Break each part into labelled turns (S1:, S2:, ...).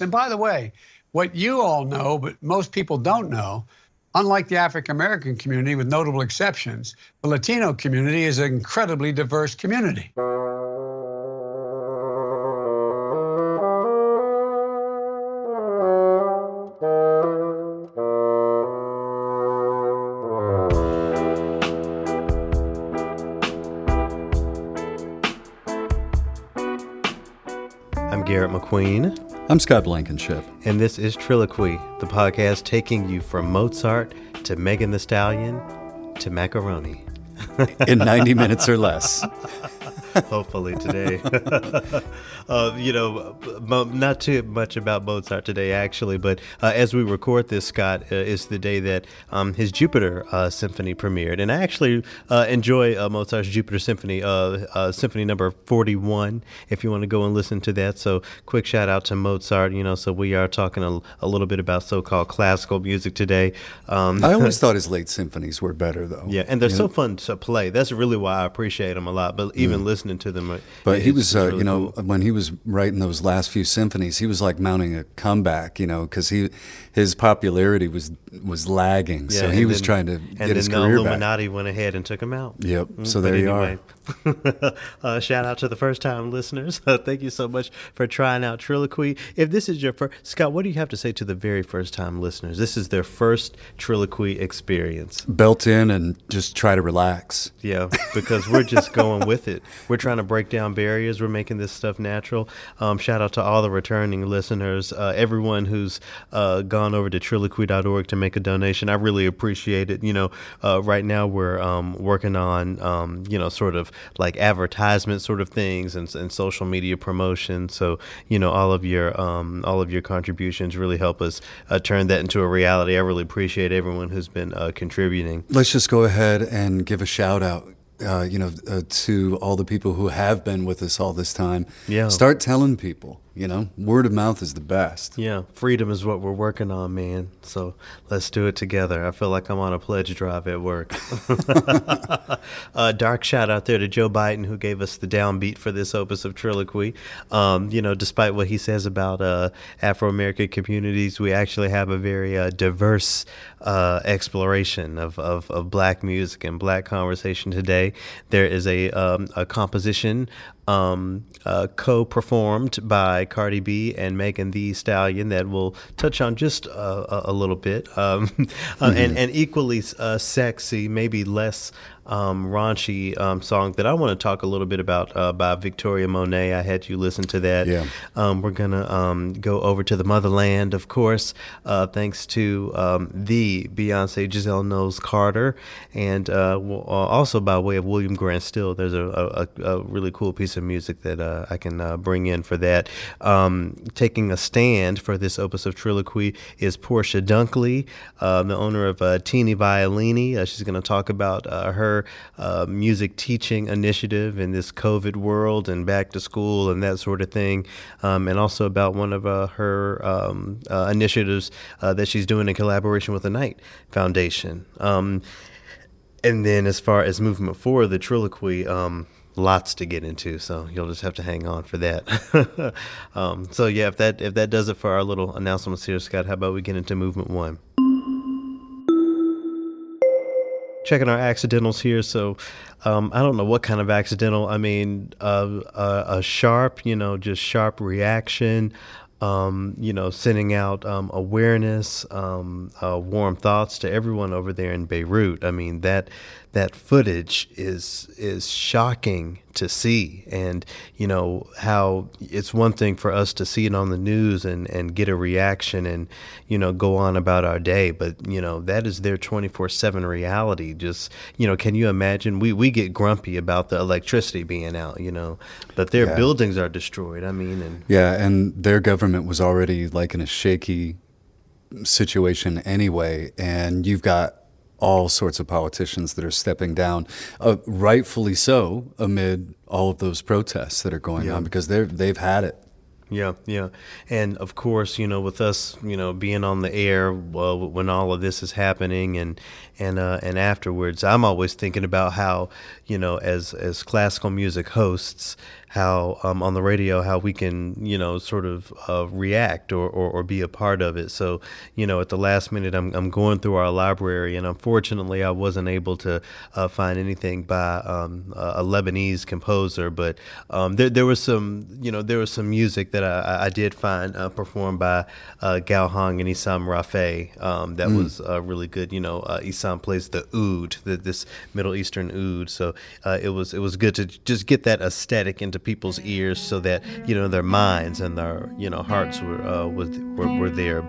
S1: And by the way, what you all know, but most people don't know, unlike the African American community, with notable exceptions, the Latino community is an incredibly diverse community.
S2: I'm Garrett McQueen.
S3: I'm Scott Blankenship.
S2: And this is Triloquy, the podcast taking you from Mozart to Megan Thee Stallion to macaroni.
S3: In 90 minutes or less.
S2: Hopefully today. uh, you know, not too much about Mozart today, actually, but uh, as we record this, Scott, uh, is the day that um, his Jupiter uh, Symphony premiered. And I actually uh, enjoy uh, Mozart's Jupiter Symphony, Symphony number 41, if you want to go and listen to that. So, quick shout out to Mozart, you know, so we are talking a, a little bit about so called classical music today.
S3: Um, I always thought his late symphonies were better, though.
S2: Yeah, and they're so know? fun to play. That's really why I appreciate them a lot. But even mm. listening to them,
S3: but he was, really you know, cool. when he was writing those last few symphonies, he was like mounting a comeback, you know, because he his popularity was was lagging, yeah, so he was then, trying to get his career
S2: back. Illuminati went ahead and took him out.
S3: Yep. Mm, so there anyway. you are.
S2: uh, shout out to the first time listeners. Uh, thank you so much for trying out Triloquy. If this is your first, Scott, what do you have to say to the very first time listeners? This is their first Triloquy experience.
S3: Belt in and just try to relax.
S2: Yeah, because we're just going with it. We're trying to break down barriers. We're making this stuff natural. Um, shout out to all the returning listeners, uh, everyone who's uh, gone over to triloquy.org to make a donation. I really appreciate it. You know, uh, right now we're um, working on, um, you know, sort of like advertisement sort of things and, and social media promotion. So you know, all of your um, all of your contributions really help us uh, turn that into a reality. I really appreciate everyone who's been uh, contributing.
S3: Let's just go ahead and give a shout out uh, you know, uh, to all the people who have been with us all this time.
S2: Yeah.
S3: Start telling people. You know, word of mouth is the best.
S2: Yeah, freedom is what we're working on, man. So let's do it together. I feel like I'm on a pledge drive at work. uh, dark shout out there to Joe Biden, who gave us the downbeat for this opus of Triloquy. Um, you know, despite what he says about uh, Afro American communities, we actually have a very uh, diverse uh, exploration of, of, of, black music and black conversation today. There is a, um, a composition um, uh, co-performed by Cardi B and Megan Thee Stallion that we'll touch on just uh, a, a, little bit, um, uh, mm-hmm. and, and equally uh, sexy, maybe less um, raunchy um, song that I want to talk a little bit about uh, by Victoria Monet. I had you listen to that.
S3: Yeah.
S2: Um, we're going to um, go over to the motherland, of course, uh, thanks to um, the Beyonce Giselle Knowles Carter, and uh, uh, also by way of William Grant Still. There's a, a, a really cool piece of music that uh, I can uh, bring in for that. Um, taking a stand for this opus of Triloquy is Portia Dunkley, the owner of Teeny Violini. she's going to talk about her uh, music teaching initiative in this COVID world and back to school and that sort of thing, um, and also about one of uh, her um, uh, initiatives uh, that she's doing in collaboration with the Knight Foundation. Um, and then, as far as movement forward, the Triloquy um, lots to get into so you'll just have to hang on for that um, so yeah if that if that does it for our little announcements here scott how about we get into movement one checking our accidentals here. So um, I don't know what kind of accidental. I mean, uh, a sharp, you know, just sharp reaction. Um, you know, sending out um, awareness, um, uh, warm thoughts to everyone over there in Beirut. I mean that that footage is is shocking to see. And you know how it's one thing for us to see it on the news and and get a reaction and you know go on about our day but you know that is their 24/7 reality. Just you know can you imagine? We we get grumpy about the electricity being out you know but their yeah. buildings are destroyed. I mean and
S3: yeah and their government was already like in a shaky situation anyway and you've got all sorts of politicians that are stepping down, uh, rightfully so, amid all of those protests that are going yeah. on because they're they've had it.
S2: Yeah, yeah, and of course, you know, with us, you know, being on the air well, when all of this is happening, and and uh, and afterwards, I'm always thinking about how, you know, as as classical music hosts, how um, on the radio how we can you know sort of uh, react or, or, or be a part of it. So you know at the last minute I'm I'm going through our library and unfortunately I wasn't able to uh, find anything by um, a Lebanese composer, but um, there there was some you know there was some music that I, I did find uh, performed by uh, Gao Hong and Issam Rafea um, that mm. was uh, really good. You know uh, Plays the oud, the, this Middle Eastern oud, so it was it was good to just get that aesthetic into people's ears so that you know their minds and their you know hearts were uh, was, were, were there.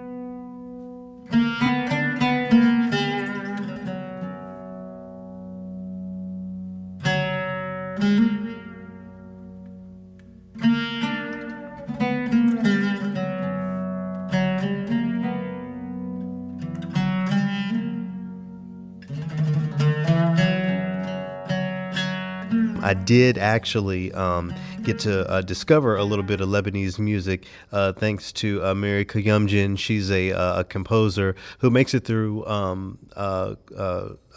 S2: I did actually um, get to uh, discover a little bit of Lebanese music uh, thanks to uh, Mary Kouyoumdjian. She's a, uh, a, composer who makes it through um,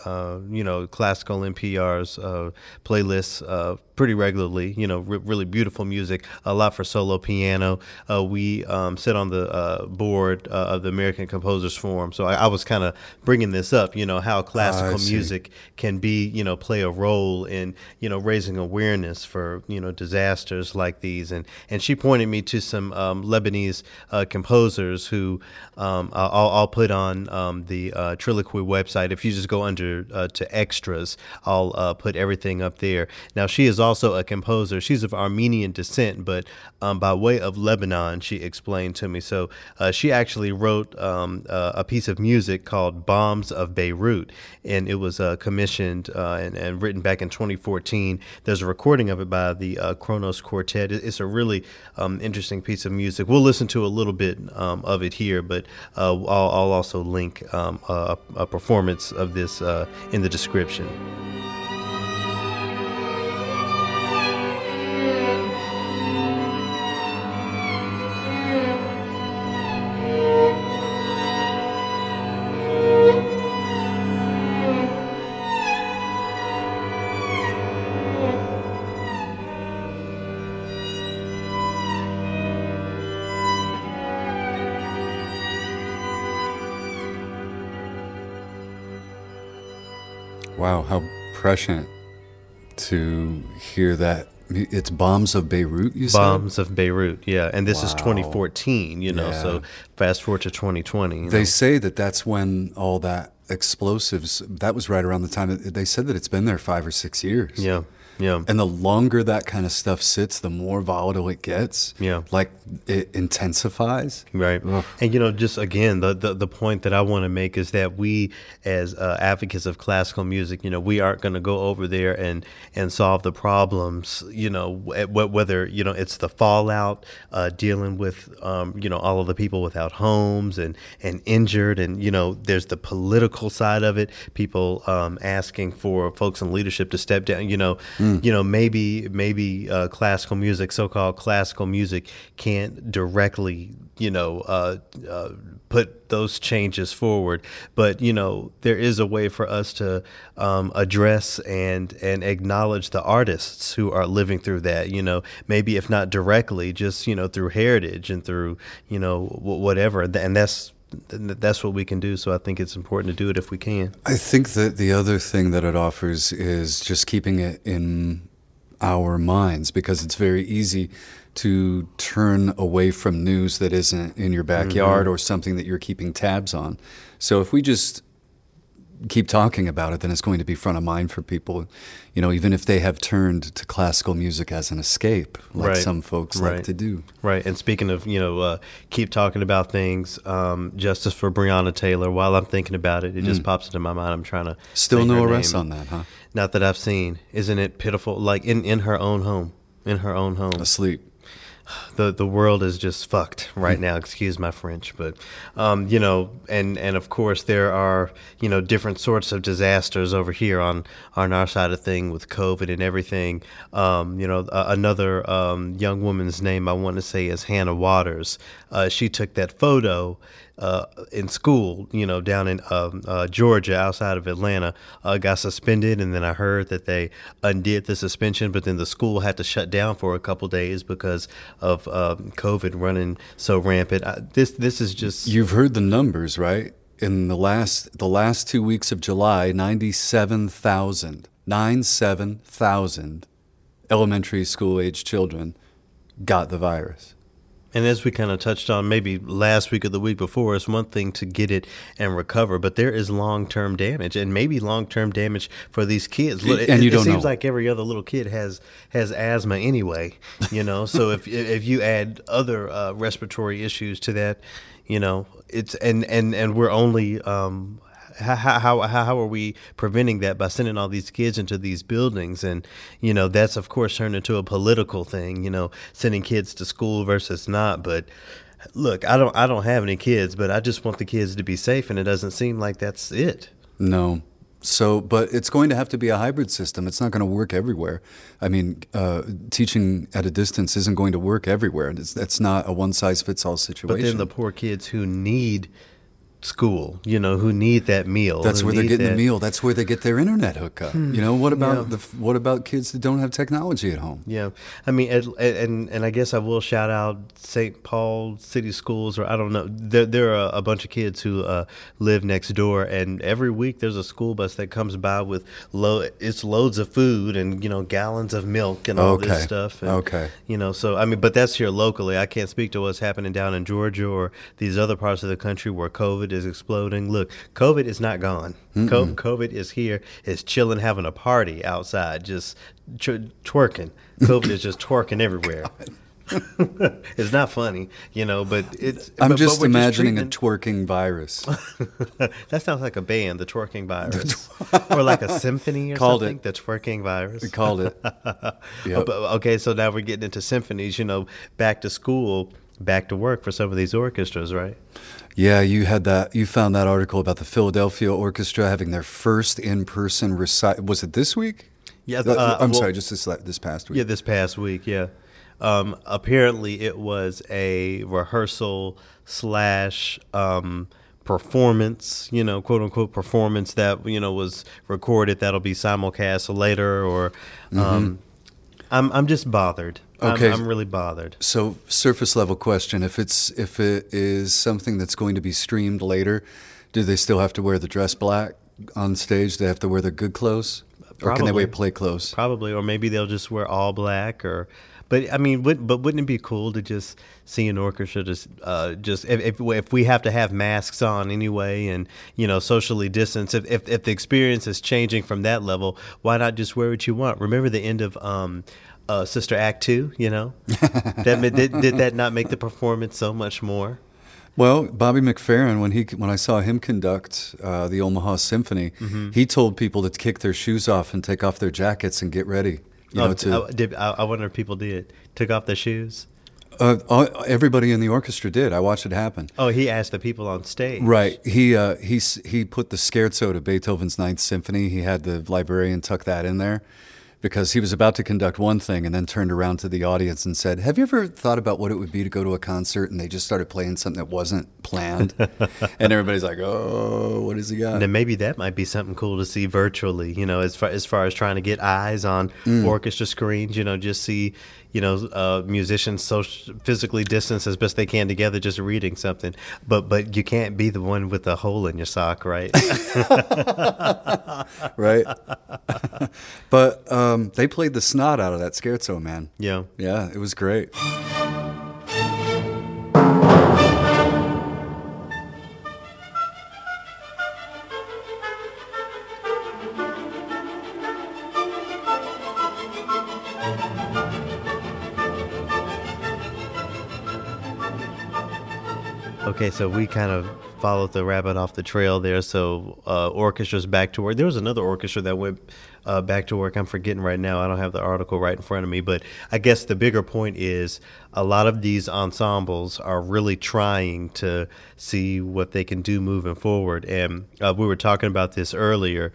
S2: uh, you know, classical NPR's uh, playlists uh, pretty regularly. You know, re- really beautiful music, a lot for solo piano. Uh, we um, sit on the uh, board of the American Composers Forum, so I, I was kind of bringing this up. You know, how classical music can be, you know, play a role in, you know, raising awareness for, you know, disasters like these. And and she pointed me to some um, Lebanese composers who um, I'll, I'll, put on um, the Triloquy website. If you just go under uh, to extras. I'll uh, put everything up there. Now, she is also a composer. She's of Armenian descent, but um, by way of Lebanon, she explained to me. So uh, she actually wrote um, uh, a piece of music called Bombs of Beirut, and it was uh, commissioned uh, and, and, written back in 2014. There's a recording of it by the Kronos Quartet. It's a really um, interesting piece of music. We'll listen to a little bit um, of it here, but I'll, I'll, also link um, a, a, performance of this uh, in the description.
S3: Prescient to hear that. It's Bombs of Beirut, you
S2: said? Bombs of Beirut, yeah. And this
S3: wow.
S2: is 2014, you know, yeah. so fast forward to 2020.
S3: They know. say that that's when all that explosives, that was right around the time. They said that it's been there five or six years.
S2: Yeah. Yeah.
S3: And the longer that kind of stuff sits, the more volatile it gets.
S2: Yeah.
S3: Like it intensifies.
S2: Right. Ugh. And you know, just again, the, the the point that I want to make is that we, as uh, advocates of classical music, you know, we aren't going to go over there and and solve the problems. You know, whether you know it's the fallout, uh, dealing with um, you know all of the people without homes and and injured, and you know, there's the political side of it. People um, asking for folks in leadership to step down. You know. Mm. You know, maybe maybe uh, classical music, so-called classical music, can't directly, you know, uh, uh, put those changes forward. But you know, there is a way for us to um, address and and acknowledge the artists who are living through that. You know, maybe if not directly, just you know through heritage and through you know whatever. And that's that's what we can do. So I think it's important to do it if we can.
S3: I think that the other thing that it offers is just keeping it in our minds because it's very easy to turn away from news that isn't in your backyard mm-hmm. or something that you're keeping tabs on. So if we just keep talking about it, then it's going to be front of mind for people. You know, even if they have turned to classical music as an escape, like right. some folks right. like to do.
S2: Right. And speaking of, you know, uh, keep talking about things. Um, justice for Breonna Taylor. While I'm thinking about it, it mm. just pops into my mind. I'm trying to
S3: still no arrests on that, huh?
S2: Not that I've seen. Isn't it pitiful? Like in in her own home, in her own home,
S3: asleep
S2: the the world is just fucked right now. Excuse my French, but um, you know, and and of course there are you know different sorts of disasters over here on on our side of thing with COVID and everything. Um, you know, uh, another um, young woman's name I want to say is Hannah Watters. Uh, she took that photo uh, in school, you know, down in um, uh, Georgia, outside of Atlanta, uh, got suspended, and then I heard that they undid the suspension, but then the school had to shut down for a couple days because of um, COVID running so rampant. I, this this is just
S3: You've heard the numbers, right? In the last the last two weeks of July, thousand, nine-seven thousand elementary school age children got the virus.
S2: And as we kind of touched on maybe last week or the week before, it's one thing to get it and recover, but there is long term damage and maybe long term damage for these kids. Look,
S3: And you
S2: it
S3: don't it
S2: seems
S3: know.
S2: like every other little kid has has asthma anyway, you know. so if if you add other uh, respiratory issues to that, you know, it's and and and we're only um, how, how how how are we preventing that by sending all these kids into these buildings and you know that's of course turned into a political thing you know sending kids to school versus not but look i don't i don't have any kids but i just want the kids to be safe and it doesn't seem like that's it
S3: No. So, but it's going to have to be a hybrid system. It's not going to work everywhere. I mean, uh, teaching at a distance isn't going to work everywhere. And it's, that's not a one size fits all situation.
S2: but then the poor kids who need school you know who need that meal
S3: That's where they're getting
S2: that-
S3: the meal. That's where they get their internet hookup. You know, what about
S2: Yeah.
S3: the what about kids that don't have technology at home?
S2: Yeah, I mean, and and, and I guess I will shout out St. Paul City Schools, or I don't know. There there are a bunch of kids who uh, live next door, and every week there's a school bus that comes by with lo- it's loads of food and you know gallons of milk and all
S3: Okay.
S2: this stuff. And,
S3: Okay.
S2: You know, so I mean, but that's here locally. I can't speak to what's happening down in Georgia or these other parts of the country where COVID is exploding. Look, COVID is not gone. Co- COVID is here. It's chilling, having a party outside, just tw- twerking. COVID is just twerking everywhere. it's not funny, you know, but it's.
S3: I'm
S2: but-
S3: just
S2: but
S3: imagining a twerking virus.
S2: that sounds like a band, the twerking virus, or like a symphony or
S3: Called
S2: something.
S3: it.
S2: The twerking virus.
S3: We called it. Yep.
S2: okay, so now we're getting into symphonies. You know, back to school, back to work for some of these orchestras, right?
S3: Yeah, you had that. You found that article about the Philadelphia Orchestra having their first in-person recital. Was it this week?
S2: Yeah,
S3: Uh,
S2: uh,
S3: I'm
S2: well-
S3: sorry, just this this past week.
S2: Yeah, this past week. Yeah. Um, apparently, it was a rehearsal slash um, performance. You know, quote unquote performance that you know was recorded. That'll be simulcast later. Or um, I'm I'm just bothered.
S3: Okay.
S2: I'm, I'm really bothered.
S3: So, surface level question: If it's if it is something that's going to be streamed later, do they still have to wear the dress black on stage? Do they have to wear their good clothes, or can they wear play clothes?
S2: Probably, or maybe they'll just wear all black, or. But I mean, would, but wouldn't it be cool to just see an orchestra just, uh, just if, if if we have to have masks on anyway, and you know, socially distance. If, if if the experience is changing from that level, why not just wear what you want? Remember the end of um, uh, Sister Act Two. You know, that did, did that not make the performance so much more?
S3: Well, Bobby McFerrin, when he when I saw him conduct uh, the Omaha Symphony,
S2: Mm-hmm.
S3: he told people to kick their shoes off and take off their jackets and get ready. You know,
S2: Oh,
S3: to
S2: I, did, I, I wonder if people did took off their shoes.
S3: uh, everybody in the orchestra did. I watched it happen.
S2: Oh, he asked the people on stage.
S3: Right. He uh, he he put the scherzo to Beethoven's Ninth Symphony. He had the librarian tuck that in there because he was about to conduct one thing and then turned around to the audience and said, "Have you ever thought about what it would be to go to a concert and they just started playing something that wasn't planned?" and everybody's like, "Oh, what has he got?"
S2: And then maybe that might be something cool to see virtually. You know, as far as far as trying to get eyes on
S3: Mm.
S2: orchestra screens. You know, just see you know uh, musicians so physically distance as best they can together, just reading something. But but you can't be the one with the hole in your sock, right?
S3: right? but um, they played the snot out of that scherzo, man.
S2: yeah.
S3: Yeah, it was great.
S2: Okay, so we kind of followed the rabbit off the trail there. So uh, orchestras back to work. There was another orchestra that went uh, back to work. I'm forgetting right now. I don't have the article right in front of me, but I guess the bigger point is a lot of these ensembles are really trying to see what they can do moving forward. And uh, we were talking about this earlier.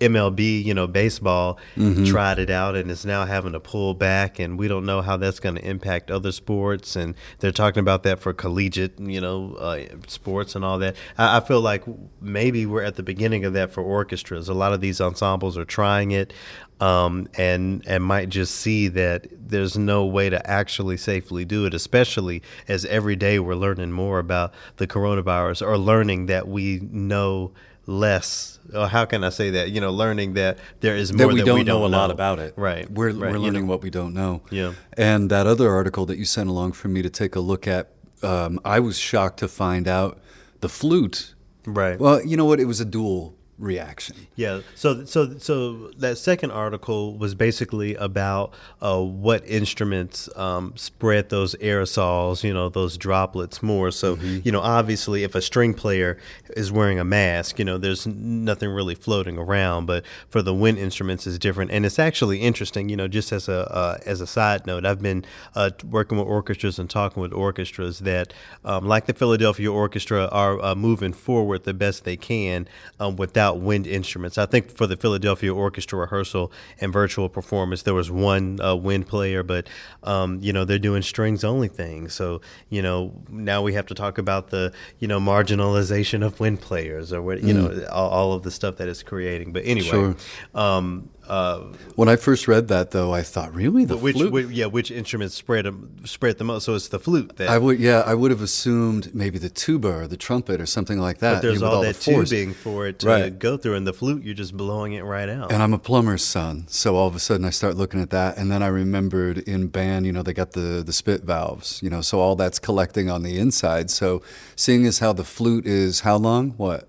S2: MLB, you know, baseball mm-hmm. tried it out and is now having to pull back, and we don't know how that's going to impact other sports. And they're talking about that for collegiate, you know, uh, sports and all that. I, I, feel like maybe we're at the beginning of that for orchestras. A lot of these ensembles are trying it, um, and and might just see that there's no way to actually safely do it, especially as every day we're learning more about the coronavirus or learning that we know less or how can I say that? You know, learning that there is more
S3: that we,
S2: that
S3: don't,
S2: we don't
S3: know a
S2: know.
S3: lot about it.
S2: Right.
S3: We're
S2: right.
S3: we're learning
S2: you know,
S3: what we don't know.
S2: Yeah.
S3: And that other article that you sent along for me to take a look at, um, I was shocked to find out the flute.
S2: Right.
S3: Well, you know what? It was a dual reaction.
S2: Yeah. So so so that second article was basically about uh, what instruments um, spread those aerosols, you know, those droplets more. So mm-hmm. you know, obviously, if a string player is wearing a mask, you know, there's nothing really floating around. But for the wind instruments, is different, and it's actually interesting. You know, just as a uh, as a side note, I've been uh, working with orchestras and talking with orchestras that, um, like the Philadelphia Orchestra, are uh, moving forward the best they can um, without without wind instruments. I think for the Philadelphia Orchestra rehearsal and virtual performance, there was one uh, wind player, but um, you know they're doing strings only things. So you know now we have to talk about the you know marginalization of wind players or what you mm. know all, all, of the stuff that it's creating. But anyway,
S3: sure.
S2: um,
S3: uh, when I first read that, though, I thought, really, the
S2: which,
S3: flute?
S2: Which, yeah, which instruments spread spread the most? So it's the flute. That
S3: I would, yeah, I would have assumed maybe the tuba or the trumpet or something like that.
S2: But there's all, all, that
S3: the
S2: tubing for it to right. go through, and the flute, you're just blowing it right out.
S3: And I'm a plumber's son, so all of a sudden I start looking at that, and then I remembered in band, you know, they got the the spit valves, you know, so all that's collecting on the inside. So seeing as how the flute is how long? What?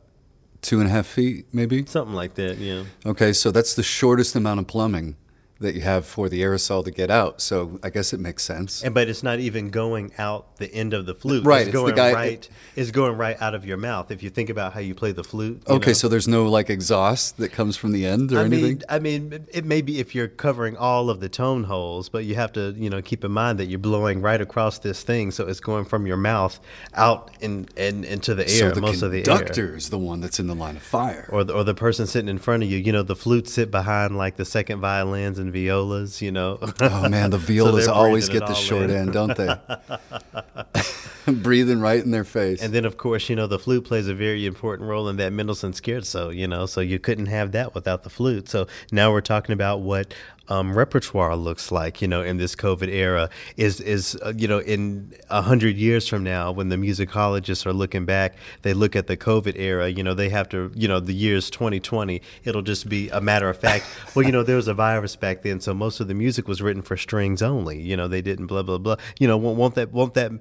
S3: Two and a half feet, maybe
S2: something like that. Yeah.
S3: Okay, so that's the shortest amount of plumbing that you have for the aerosol to get out. So I guess it makes sense.
S2: And but it's not even going out the end of the flute.
S3: Right.
S2: It's,
S3: it's
S2: going
S3: guy,
S2: right. It, going right out of your mouth. If you think about how you play the flute.
S3: Okay,
S2: know?
S3: so there's no like exhaust that comes from the end or
S2: I
S3: anything.
S2: Mean, I mean, it may be if you're covering all of the tone holes, but you have to, you know, keep in mind that you're blowing right across this thing, so it's going from your mouth out in, in into the air.
S3: So the
S2: most of the
S3: air. conductor is the one that's in the line of fire,
S2: or the, or the person sitting in front of you. You know, the flutes sit behind like the second violins and violas you know.
S3: oh man, the violas so always get the short in. end, don't they? Breathing right in their face.
S2: And then, of course, you know, the flute plays a very important role in that Mendelssohn Scherzo, you know, so you couldn't have that without the flute. So now we're talking about what um, repertoire looks like, you know, in this COVID era is is uh, you know in a hundred years from now, when the musicologists are looking back, they look at the COVID era. You know, they have to, you know, the years 2020. It'll just be a matter of fact. well, you know, there was a virus back then, so most of the music was written for strings only. You know, they didn't blah blah blah. You know, won't, won't that won't that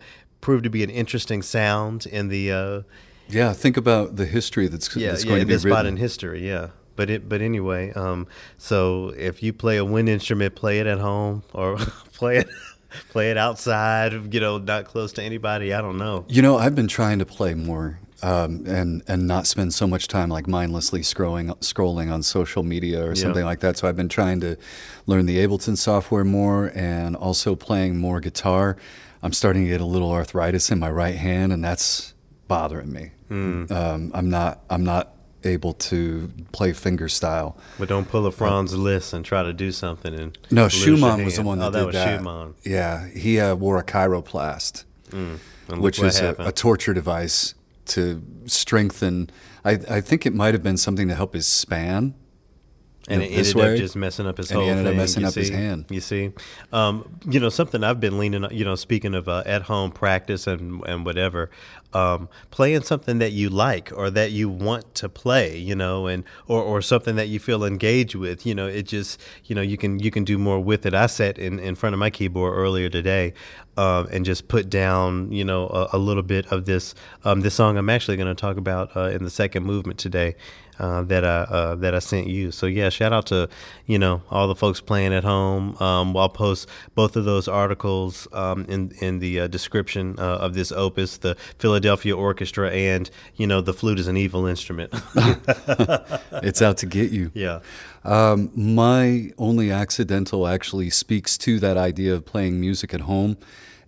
S2: prove to be an interesting sound in the uh,
S3: yeah, think about the history that's,
S2: yeah,
S3: that's
S2: yeah,
S3: going to be
S2: this
S3: written.
S2: spot in history. Yeah. But it, but anyway, um, so if you play a wind instrument, play it at home or play it play it outside, you know, not close to anybody. I don't know.
S3: You know, I've been trying to play more um, and and not spend so much time like mindlessly scrolling scrolling on social media or something yeah. like that. So I've been trying to learn the Ableton software more and also playing more guitar. I'm starting to get a little arthritis in my right hand, and that's bothering me. Mm. Um, I'm not I'm not able to play finger style.
S2: But don't pull a Franz Liszt and try to do something. And
S3: no, Schumann was the one that
S2: oh, that
S3: did
S2: was
S3: that.
S2: Schumann.
S3: Yeah, he uh, wore a chiroplast,
S2: mm.
S3: which is a, a, torture device to strengthen. I, I think it might have been something to help his span
S2: and it ended way. up just messing up his whole
S3: ended
S2: thing.
S3: up messing
S2: you
S3: up
S2: see?
S3: his hand.
S2: You see, um, you know something I've been leaning. on, You know, speaking of uh, at home practice and and whatever, um, playing something that you like or that you want to play. You know, and or or something that you feel engaged with. You know, it just you know you can you can do more with it. I sat in in front of my keyboard earlier today. Um, and just put down, you know, a, a little bit of this um, this song I'm actually going to talk about uh, in the second movement today. Uh, that I uh, that I sent you. So yeah, shout out to you know all the folks playing at home. Um, I'll post both of those articles um, in in the uh, description uh, of this opus, the Philadelphia Orchestra, and you know the flute is an evil instrument.
S3: it's out to get you.
S2: Yeah.
S3: Um, my only accidental actually speaks to that idea of playing music at home.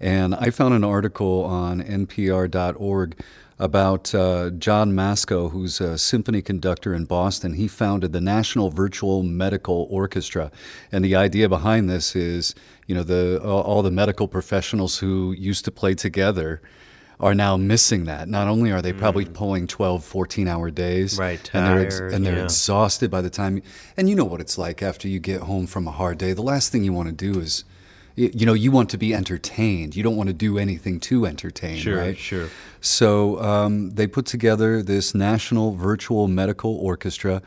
S3: And I found an article on npr.org about uh, John Masko, who's a symphony conductor in Boston. He founded the National Virtual Medical Orchestra, and the idea behind this is, you know, the all the medical professionals who used to play together are now missing that. Not only are they probably mm. pulling 12, 14 hour days,
S2: right, tired, and
S3: they're, ex- and they're yeah. exhausted by the time, and you know what it's like after you get home from a hard day. The last thing you want to do is you know you want to be entertained. You don't want to do anything to entertain
S2: sure,
S3: right?
S2: sure.
S3: So um, they put together this national virtual medical orchestra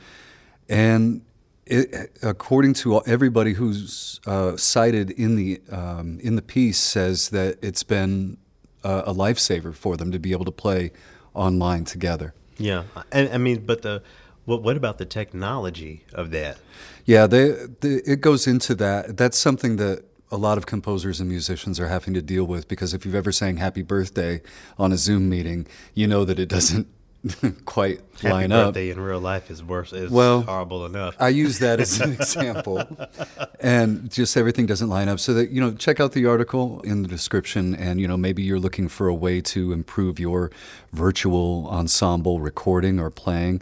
S3: and it, according to everybody who's uh, cited in the um, in the piece says that it's been a, a lifesaver for them to be able to play online together.
S2: Yeah and, i mean but the what, what about the technology of that?
S3: Yeah, they, they, it goes into that. That's something that a lot of composers and musicians are having to deal with because if you've ever sang happy birthday on a Zoom meeting, you know that it doesn't quite
S2: happy
S3: line
S2: up. birthday in real life is worse. It's
S3: well,
S2: horrible enough.
S3: I use that as an example. and just everything doesn't line up. So that, you know, check out the article in the description and, you know, maybe you're looking for a way to improve your virtual ensemble recording or playing.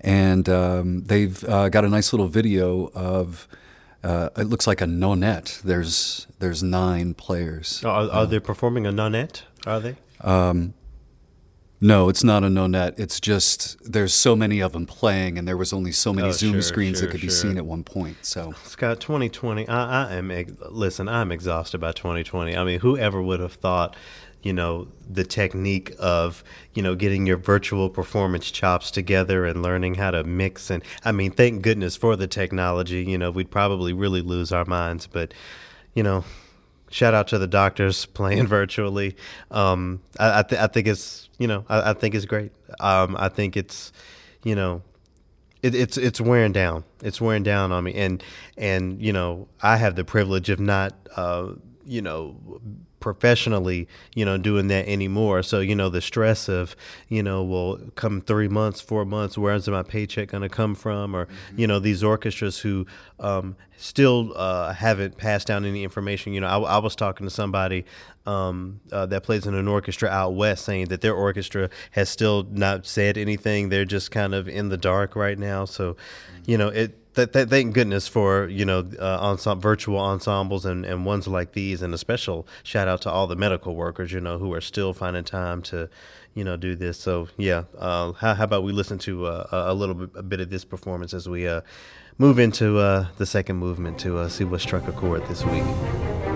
S3: And um, they've uh, got a nice little video of uh, it looks like a nonet. There's there's nine players.
S2: Are, are they performing a nonet? Are they?
S3: Um, no, it's not a nonet. It's just there's so many of them playing, and there was only so many oh, Zoom
S2: sure,
S3: screens
S2: sure,
S3: that could
S2: sure.
S3: be seen at one point. So
S2: Scott, 2020. I, I am listen. I'm exhausted by 2020. I mean, whoever would have thought you know the technique of you know getting your virtual performance chops together and learning how to mix. And i mean thank goodness for the technology you know we'd probably really lose our minds. But you know shout out to the doctors playing virtually. Um, I, I, th- I, think it's you know I, I think it's great. Um, i think it's you know it, it's it's wearing down. It's wearing down on me. And and you know i have the privilege of not uh, you know professionally, you know, doing that anymore. So, you know, the stress of, you know, well, come three months, four months, where's my paycheck going to come from? Or, mm-hmm. you know, these orchestras who um, still uh, haven't passed down any information. You know, I, I was talking to somebody um, uh, that plays in an orchestra out west saying that their orchestra has still not said anything. They're just kind of in the dark right now. So, mm-hmm. you know, it, th- th- thank goodness for you know uh, virtual ensembles and, and ones like these, and a special shout out to all the medical workers you know who are still finding time to you know do this. So yeah, uh, how, how, about we listen to uh, a little bit, a bit of this performance as we uh, move into uh, the second movement to uh, see what struck a chord this week.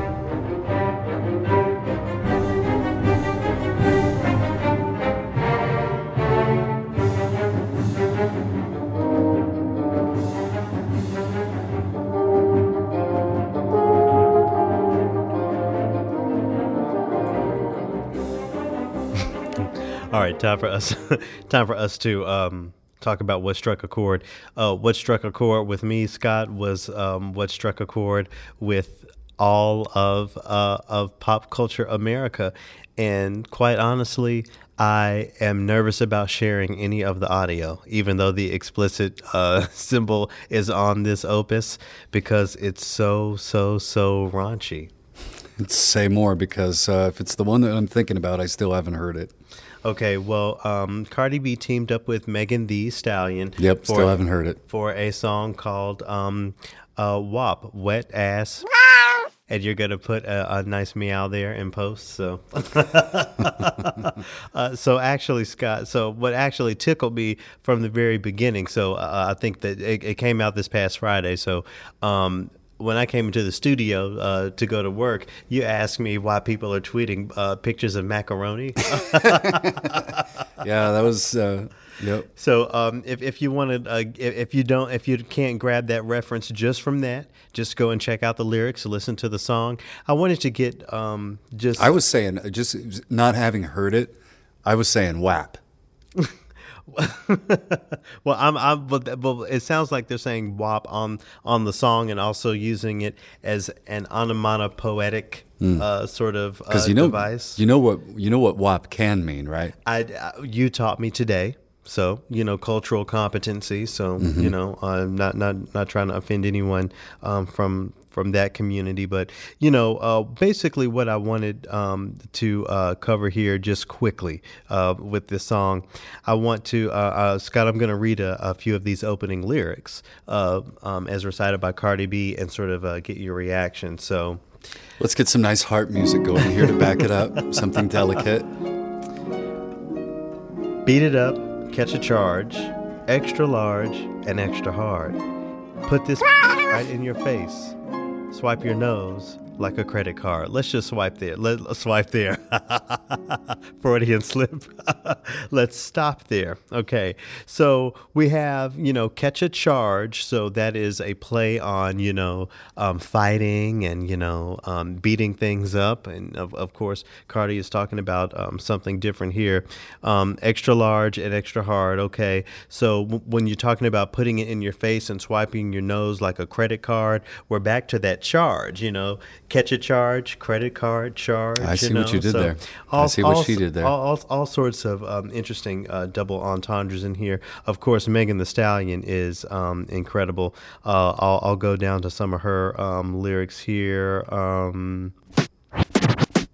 S2: Time for us. time for us to um, talk about what struck a chord. Uh, what struck a chord with me, Scott, was um, what struck a chord with all of uh, of pop culture America, and quite honestly, I am nervous about sharing any of the audio, even though the explicit uh, symbol is on this opus, because it's so so so raunchy.
S3: Say more, because uh, if it's the one that I'm thinking about, I still haven't heard it.
S2: Okay, well, um, Cardi B teamed up with Megan Thee Stallion.
S3: Yep, for, still haven't heard it.
S2: For a song called um, uh, WAP, Wet Ass. and you're gonna put a, a, nice meow there in post. So, uh, so actually, Scott. So what actually tickled me from the very beginning. So uh, I think that it, it, came out this past Friday. So um, when I came into the studio uh, to go to work, you asked me why people are tweeting uh, pictures of macaroni.
S3: yeah, that was. Uh, yep.
S2: So um, if if you wanted, uh, if, if you don't, if you can't grab that reference just from that, just go and check out the lyrics, listen to the song. I wanted to get um, just.
S3: I was saying, just not having heard it, I was saying WAP.
S2: well, I'm, I'm, but, but it sounds like they're saying WAP on on the song and also using it as an onomatopoetic mm. uh, sort of uh,
S3: you know,
S2: device.
S3: You know what you know what WAP can mean, right?
S2: I, uh, you taught me today. So you know, cultural competency. So mm-hmm. you know, I'm not not not trying to offend anyone um, from from that community. But you know, uh, basically, what I wanted um, to uh, cover here, just quickly, uh, with this song, I want to, uh, uh, Scott. I'm going to read a, a, few of these opening lyrics uh, um, as recited by Cardi B, and sort of get your reaction. So.
S3: Let's get some nice heart music going here to back it up. Something delicate.
S2: Beat it up, catch a charge, extra large and extra hard. Put this right in your face. Swipe your nose like a credit card. Let's just swipe there. Let, us swipe there. Freudian slip. Let's stop there. Okay. So we have, you know, catch a charge. So that is a play on, you know, um, fighting and, you know, um, beating things up. And of, of course, Cardi is talking about um, something different here. Um, extra large and extra hard. Okay. So w- when you're talking about putting it in your face and swiping your nose like a credit card, we're back to that charge, you know catch a charge, credit card charge.
S3: I see
S2: you know?
S3: what you did so there. All, I see what all, she did there.
S2: All, all, all sorts of um, interesting uh, double entendres in here. Of course, Megan Thee Stallion is um, incredible. Uh, I'll, I'll, go down to some of her um, lyrics here. Um,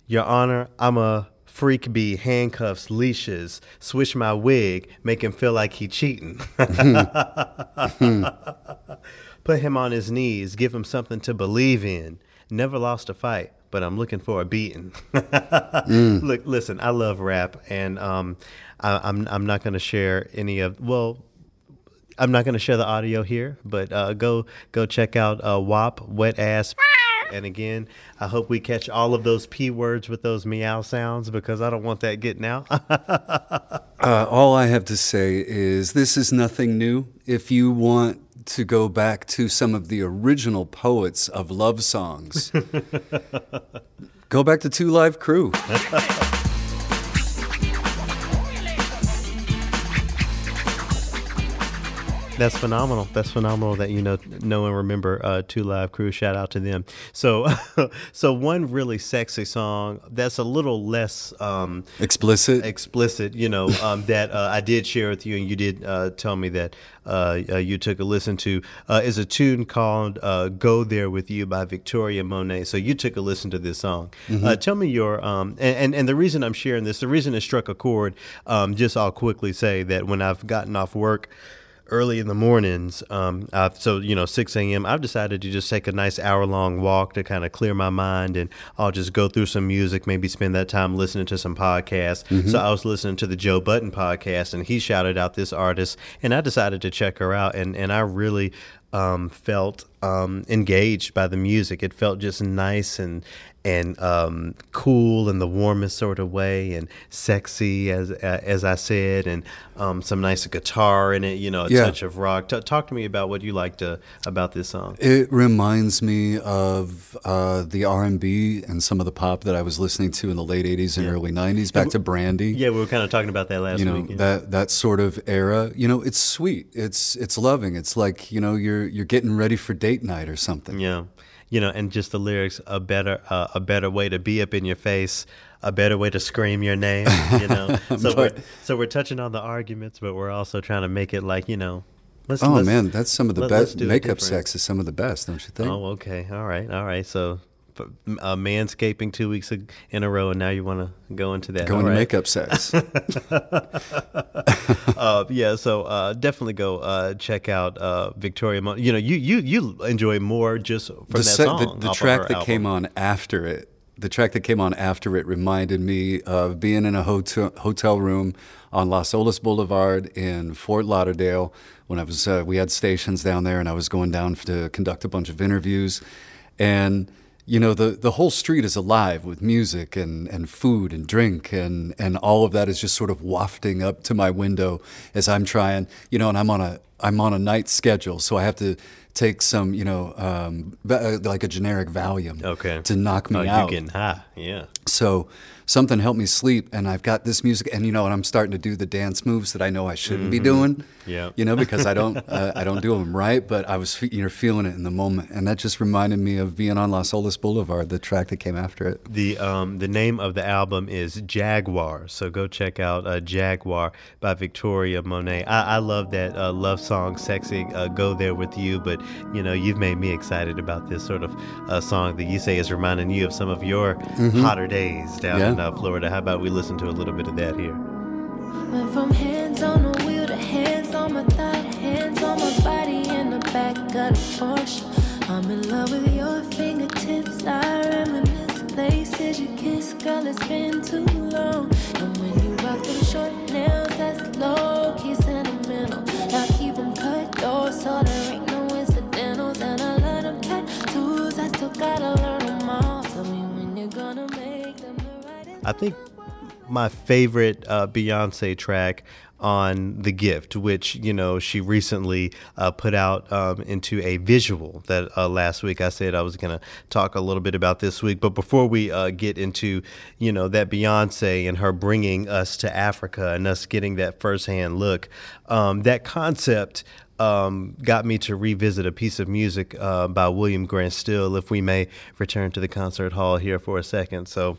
S2: Your Honor, I'm a freak bee, handcuffs, leashes, swish my wig, make him feel like he cheating. Put him on his knees, give him something to believe in. Never lost a fight, but I'm looking for a beating. mm. Look, listen, I love rap, and um, I, I'm I'm not going to share any of well. I'm not going to share the audio here, but uh, go go check out uh, WAP Wet Ass. And again, I hope we catch all of those p words with those meow sounds because I don't want that getting out.
S3: uh, all I have to say is this is nothing new. If you want to go back to some of the original poets of love songs. go back to Two Live Crew.
S2: That's phenomenal. That's phenomenal that you know know and remember uh, Two Live Crew. Shout out to them. So, so one really sexy song that's a little less um,
S3: explicit.
S2: Explicit, you know, um, that uh, I did share with you, and you did uh, tell me that uh, uh, you took a listen to uh, is a tune called "Go There with You" by Victoria Monet. So you took a listen to this song. Mm-hmm. tell me your um, and, and, and the reason I'm sharing this, the reason it struck a chord. Um, just I'll quickly say that when I've gotten off work early in the mornings. Um, so you know, 6 a.m. I've decided to just take a nice hour long walk to kind of clear my mind, and I'll just go through some music, maybe spend that time listening to some podcasts. Mm-hmm. So I was listening to the Joe Budden podcast, and he shouted out this artist, and I decided to check her out, and and I really um, felt um, engaged by the music. It felt just nice and and um, cool in the warmest sort of way, and sexy as as I said, and um, some nice guitar in it. You know, a yeah. touch of rock. T- talk to me about what you liked uh, about this song.
S3: It reminds me of uh, the R and B and some of the pop that I was listening to in the late '80s and yeah. early '90s. Back to Brandy.
S2: Yeah, we were kind of talking about that last
S3: you know,
S2: week.
S3: Yeah. That that sort of era. You know, it's sweet. It's it's loving. It's like you know you're you're getting ready for date night or something.
S2: Yeah you know, and just the lyrics a better uh, a better way to be up in your face, a better way to scream your name, you know. So but, we're so we're touching on the arguments, but we're also trying to make it like you know.
S3: Let's, oh let's, man, that's some of the let, best. Makeup sex is some of the best, don't you think?
S2: Oh, okay, all right, all right. So uh, manscaping two weeks in a row, and now you want to go into that.
S3: Go into right. makeup sex.
S2: uh, yeah, so uh, definitely go uh, check out uh, Victoria. Mon- you know, you you you enjoy more just from the that se-
S3: song. The, the track that album. came on after it. The track that came on after it reminded me of being in a hotel hotel room on Las Olas Boulevard in Fort Lauderdale when I was. Uh, we had stations down there, and I was going down to conduct a bunch of interviews, and you know the the whole street is alive with music and and food and drink and and all of that is just sort of wafting up to my window as I'm trying you know and I'm on a I'm on a night schedule, so I have to take some, you know, um, uh, like a generic Valium
S2: Okay.
S3: to knock me
S2: Oh, you
S3: out.
S2: getting high? Yeah.
S3: So something helped me sleep, and I've got this music, and you know, and I'm starting to do the dance moves that I know I shouldn't be doing.
S2: Mm-hmm. Yeah.
S3: You know, because I don't, uh, I don't do them right, but I was, fe- you know, feeling it in the moment, and that just reminded me of being on Las Olas Boulevard, the track that came after it.
S2: The um the name of the album is Jaguar, so go check out uh, Jaguar by Victoria Monet. I, I love that uh, love song, "Sexy." Uh, go there with you, but you know you've made me excited about this sort of uh, song that you say is reminding you of some of your hotter days down
S3: Yeah.
S2: in uh, Florida. How about we listen to a little bit of that here?
S4: Went from hands on the wheel to hands on my thigh, hands on my body in the back of the Porsche. I'm in love with your fingertips. I reminisce places you kiss, girl. It's been I
S2: think my favorite uh, Beyonce track on The Gift, which, you know, she recently uh, put out um, into a visual that uh, last week I said I was going to talk a little bit about this week. But before we uh, get into, you know, that Beyonce and her bringing us to Africa and us getting that firsthand look, um, that concept um, got me to revisit a piece of music uh, by William Grant Still, if we may return to the concert hall here for a second. So,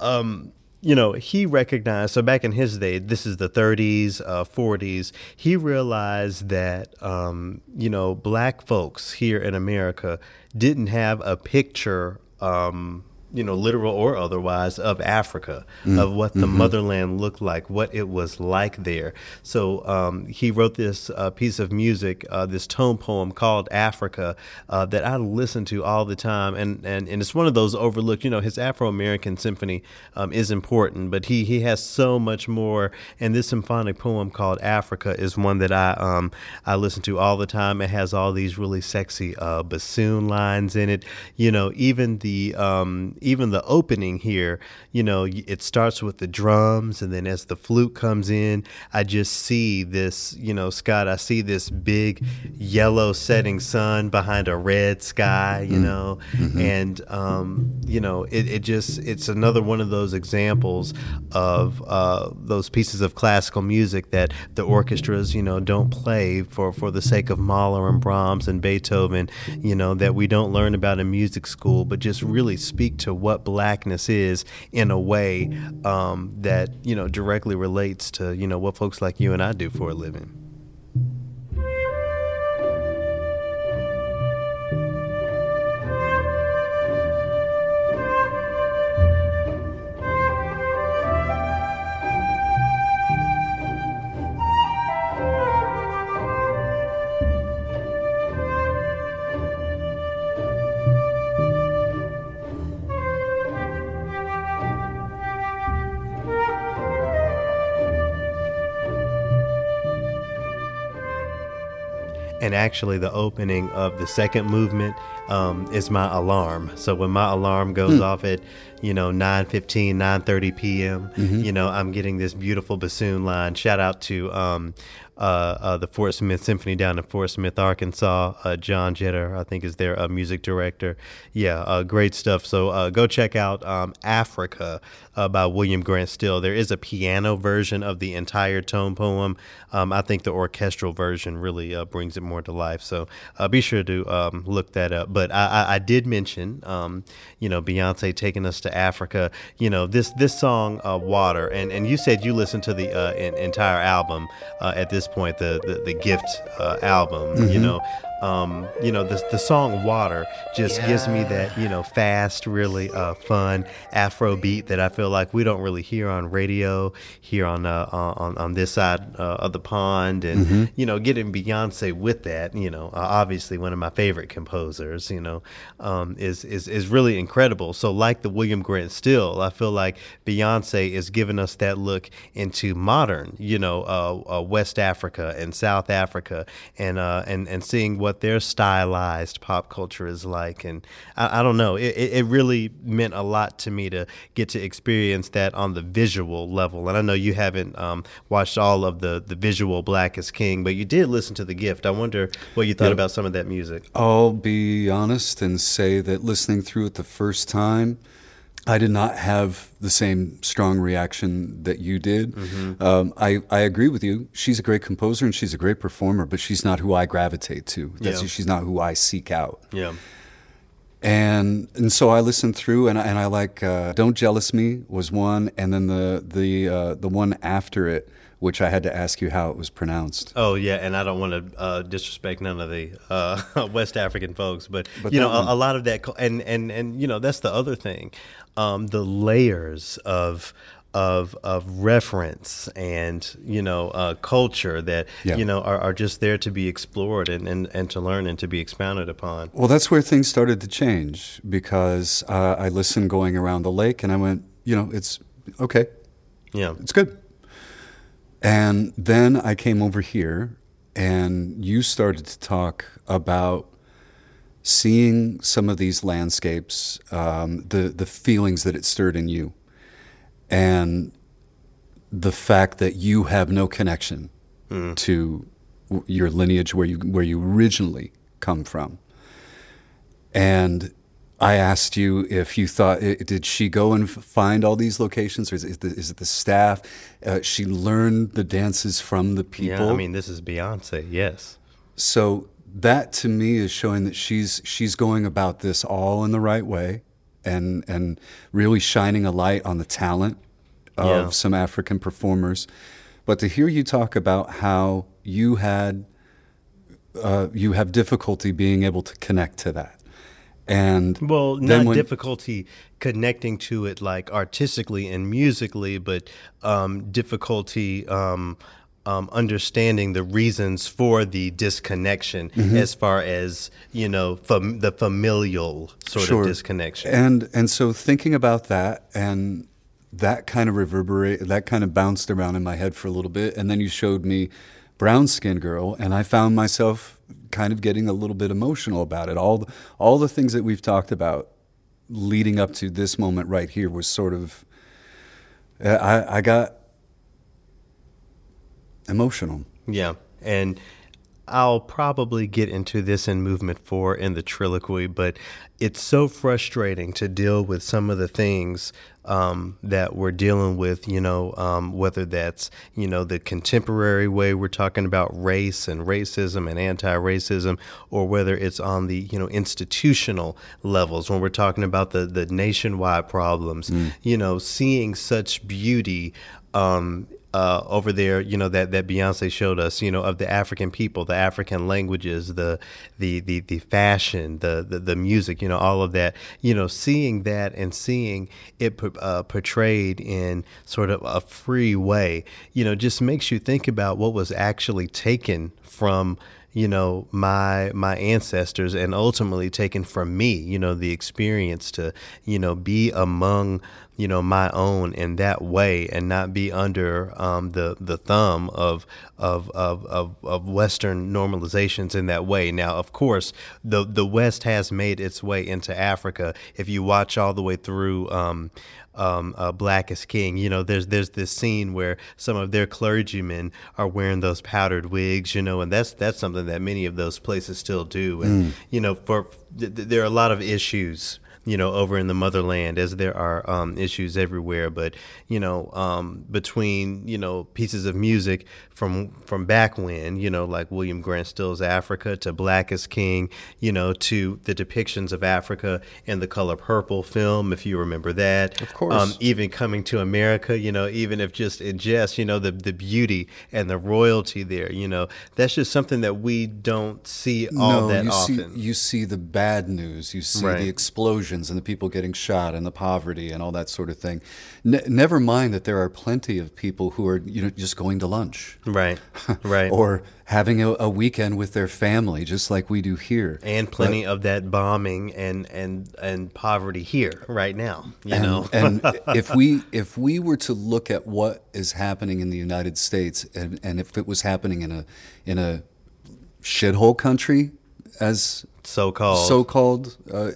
S2: um, you know, he recognized, so back in his day, this is the 30s, uh, 40s, he realized that, um, you know, black folks here in America didn't have a picture. Um, you know, literal or otherwise, of Africa, of what the motherland looked like, what it was like there. So um, he wrote this uh, piece of music, uh, this tone poem called Africa, uh, that I listen to all the time, and, and and it's one of those overlooked. You know, his Afro American symphony um, is important, but he he has so much more. And this symphonic poem called Africa is one that I um I listen to all the time. It has all these really sexy uh, bassoon lines in it. You know, even the um, even the opening here, you know, it starts with the drums, and then as the flute comes in, I just see this, you know, Scott, I see this big yellow setting sun behind a red sky, you know, and, um, you know, it, it just, it's another one of those examples of uh, those pieces of classical music that the orchestras, you know, don't play for, for the sake of Mahler and Brahms and Beethoven, you know, that we don't learn about in music school, but just really speak to what blackness is in a way um, that, you know, directly relates to, you know, what folks like you and I do for a living. And actually, the opening of the second movement um, is my alarm. So when my alarm goes off at, you know, 9.15, 9.30 p.m., you know, I'm getting this beautiful bassoon line. Shout out to um, uh, uh, the Fort Smith Symphony down in Fort Smith, Arkansas. Uh, John Jeter, I think, is their uh, music director. Yeah, uh, great stuff. So uh, go check out um, Africa uh, by William Grant Still. There is a piano version of the entire tone poem. Um, I think the orchestral version really uh, brings it more to life. So uh, be sure to um, look that up. But I, I, I did mention, um, you know, Beyonce taking us to Africa. You know, this this song, uh, "Water," and and you said you listened to the uh, en- entire album uh, at this point, the the, the Gift uh, album. You know. Um, you know, the, the song Water just gives me that, you know, fast, really uh, fun Afro beat that I feel like we don't really hear on radio here on uh, on, on this side uh, of the pond. And, you know, getting Beyonce with that, you know, uh, obviously one of my favorite composers, you know, um, is, is, is really incredible. So, like the William Grant Still, I feel like Beyonce is giving us that look into modern, you know, uh, uh, West Africa and South Africa and, uh, and, and seeing what what their stylized pop culture is like. And I, I don't know, it, it really meant a lot to me to get to experience that on the visual level. And I know you haven't um, watched all of the, the visual Black is King, but you did listen to The Gift. I wonder what you thought yep. about some of that music.
S3: I'll be honest and say that listening through it the first time, I did not have the same strong reaction that you did. Mm-hmm. Um, I, I agree with you. She's a great composer and she's a great performer, but she's not who I gravitate to. That's, yeah. She's not who I seek out.
S2: Yeah.
S3: And and so I listened through, and I, and I like uh, "Don't Jealous Me" was one, and then the the uh, the one after it, which I had to ask you how it was pronounced.
S2: Oh yeah, and I don't want to uh, disrespect none of the uh, West African folks, but, but you know a, a, lot of that, and and and you know that's the other thing um, the layers of of of reference and you know uh, culture that yeah. you know are, are just there to be explored and, and, and to learn and to be expounded upon.
S3: Well, that's where things started to change because uh, I listened going around the lake and I went, you know, it's okay,
S2: yeah,
S3: it's good. And then I came over here and you started to talk about seeing some of these landscapes, um, the the feelings that it stirred in you, and the fact that you have no connection mm. to your lineage where you where you originally come from, and I asked you if you thought did she go and find all these locations, or is it the, is it the staff? Uh, she learned the dances from the people.
S2: Yeah, I mean, this is Beyonce. Yes.
S3: So that to me is showing that she's she's going about this all in the right way and and really shining a light on the talent of yeah. some African performers. But to hear you talk about how you had uh, you have difficulty being able to connect to that. And
S2: well, not when, difficulty connecting to it like artistically and musically, but um, difficulty um, um, understanding the reasons for the disconnection mm-hmm. as far as you know fam- the familial sort sure. of disconnection
S3: and and so thinking about that and that kind of reverberate that kind of bounced around in my head for a little bit and then you showed me brown skin girl and i found myself kind of getting a little bit emotional about it all the, all the things that we've talked about leading up to this moment right here was sort of I, I got emotional.
S2: Yeah. And I'll probably get into this in movement four in the triloquy, but it's so frustrating to deal with some of the things um, that we're dealing with, you know, um, whether that's, you know, the contemporary way we're talking about race and racism and anti racism, or whether it's on the, you know, institutional levels when we're talking about the, the nationwide problems, mm. you know, seeing such beauty um, uh, over there, you know that that Beyonce showed us, you know, of the African people, the African languages, the the the, the fashion, the, the, the music, you know, all of that. You know, seeing that and seeing it uh, portrayed in sort of a free way, you know, just makes you think about what was actually taken from you know my my ancestors and ultimately taken from me you know the experience to you know be among you know my own in that way and not be under um, the the thumb of, of of, of of Western normalizations in that way. Now, of course, the the West has made its way into Africa. If you watch all the way through. Um, um, uh, Black is King. You know, there's there's this scene where some of their clergymen are wearing those powdered wigs. You know, and that's that's something that many of those places still do. And mm. you know, for th- there are a lot of issues you know, over in the motherland, as there are um, issues everywhere. But you know, um, between you know pieces of music from from back when, you know, like William Grant Still's Africa to Black is King, you know, to the depictions of Africa in the Color Purple film, if you remember that.
S3: Of course. Um,
S2: even coming to America, you know, even if just in jest, you know, the the beauty and the royalty there, you know, that's just something that we don't see all
S3: no,
S2: that
S3: you
S2: often.
S3: See, you see the bad news. You see right. the explosion explosions and the people getting shot and the poverty and all that sort of thing. Ne- never mind that there are plenty of people who are you know just going to lunch,
S2: right, right,
S3: or having a, a, weekend with their family, just like we do here,
S2: and plenty but, of that bombing and and and poverty here right now. You
S3: and,
S2: know,
S3: and if we if we were to look at what is happening in the United States, and, and if it was happening in a in a shithole country, as
S2: so called
S3: so called, uh,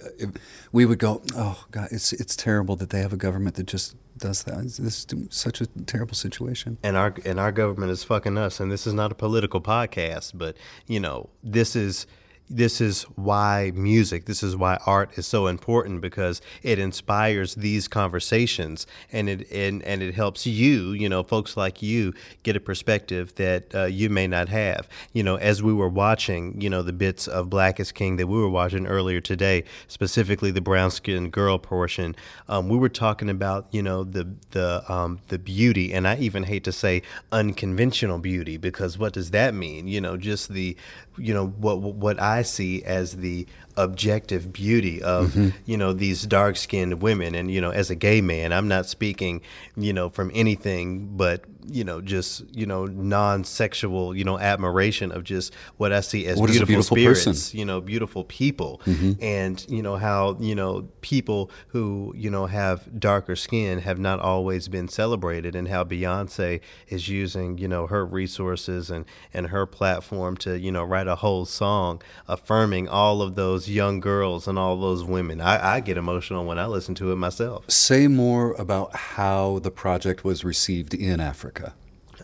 S3: we would go, oh God, it's it's terrible that they have a government that just does that. This is such a terrible situation.
S2: And our and our government is fucking us. And this is not a political podcast, but you know, this is this is why music, this is why art is so important because it inspires these conversations and it and, and it helps you, you know, folks like you get a perspective that uh, you may not have. You know, as we were watching, you know, the bits of Black is King that we were watching earlier today, specifically the brown skinned girl portion, um, we were talking about, you know, the the um, the beauty, and I even hate to say unconventional beauty because what does that mean? You know, just the you know what what I see as the objective beauty of mm-hmm. you know these dark skinned women and you know as a gay man I'm not speaking you know from anything but you know just you know non-sexual you know admiration of just what I see as beautiful, beautiful, spirits person? you know beautiful people mm-hmm. and you know how you know people who you know have darker skin have not always been celebrated and how Beyonce is using you know her resources and and her platform to you know write a whole song affirming all of those young girls and all those women I, I get emotional when I listen to it myself
S3: say more about how the project was received in Africa Africa?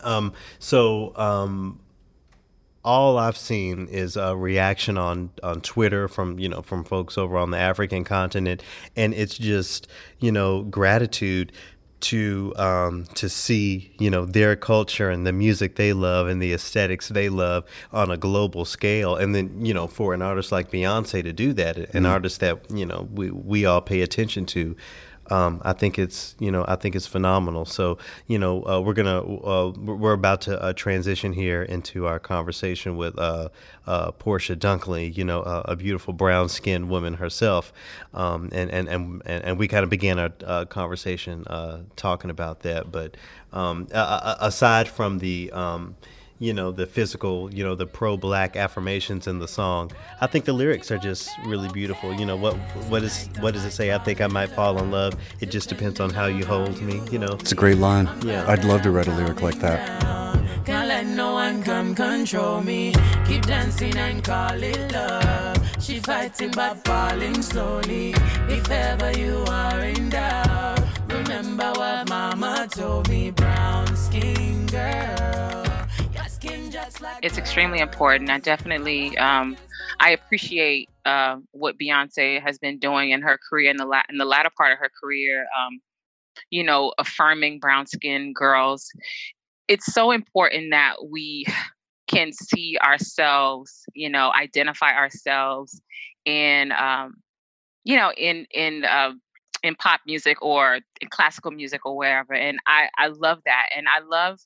S2: Um, so um, all I've seen is a reaction on on Twitter from you know from folks over on the African continent, and it's just you know gratitude to um, to see you know their culture and the music they love and the aesthetics they love on a global scale, and then you know for an artist like Beyonce to do that, an mm-hmm. artist that you know we we all pay attention to um, I think it's you know I think it's phenomenal. So you know uh, we're gonna uh, we're about to uh, transition here into our conversation with uh, uh, Portia Dunkley, you know a beautiful brown skinned woman herself, um, and, and and and we kind of began our uh, conversation talking about that. But um, aside from the um, you know the physical you know the pro-black affirmations in the song i think the lyrics are just really beautiful you know what what is what does it say i think i might fall in love it just depends on how you hold me you know
S3: it's a great line yeah i'd love to write a lyric like that
S5: can't let no one come control me. Keep dancing and call it love. She fighting but falling slowly. If ever you are in doubt, remember what mama told me. Brown
S6: it's extremely important. I definitely, um, I appreciate uh, what Beyonce has been doing in her career in the la- in the latter part of her career. Um, you know, affirming brown skinned girls. It's so important that we can see ourselves, you know, identify ourselves in, um, you know, in in uh, in pop music or in classical music or wherever. And I I love that, and I love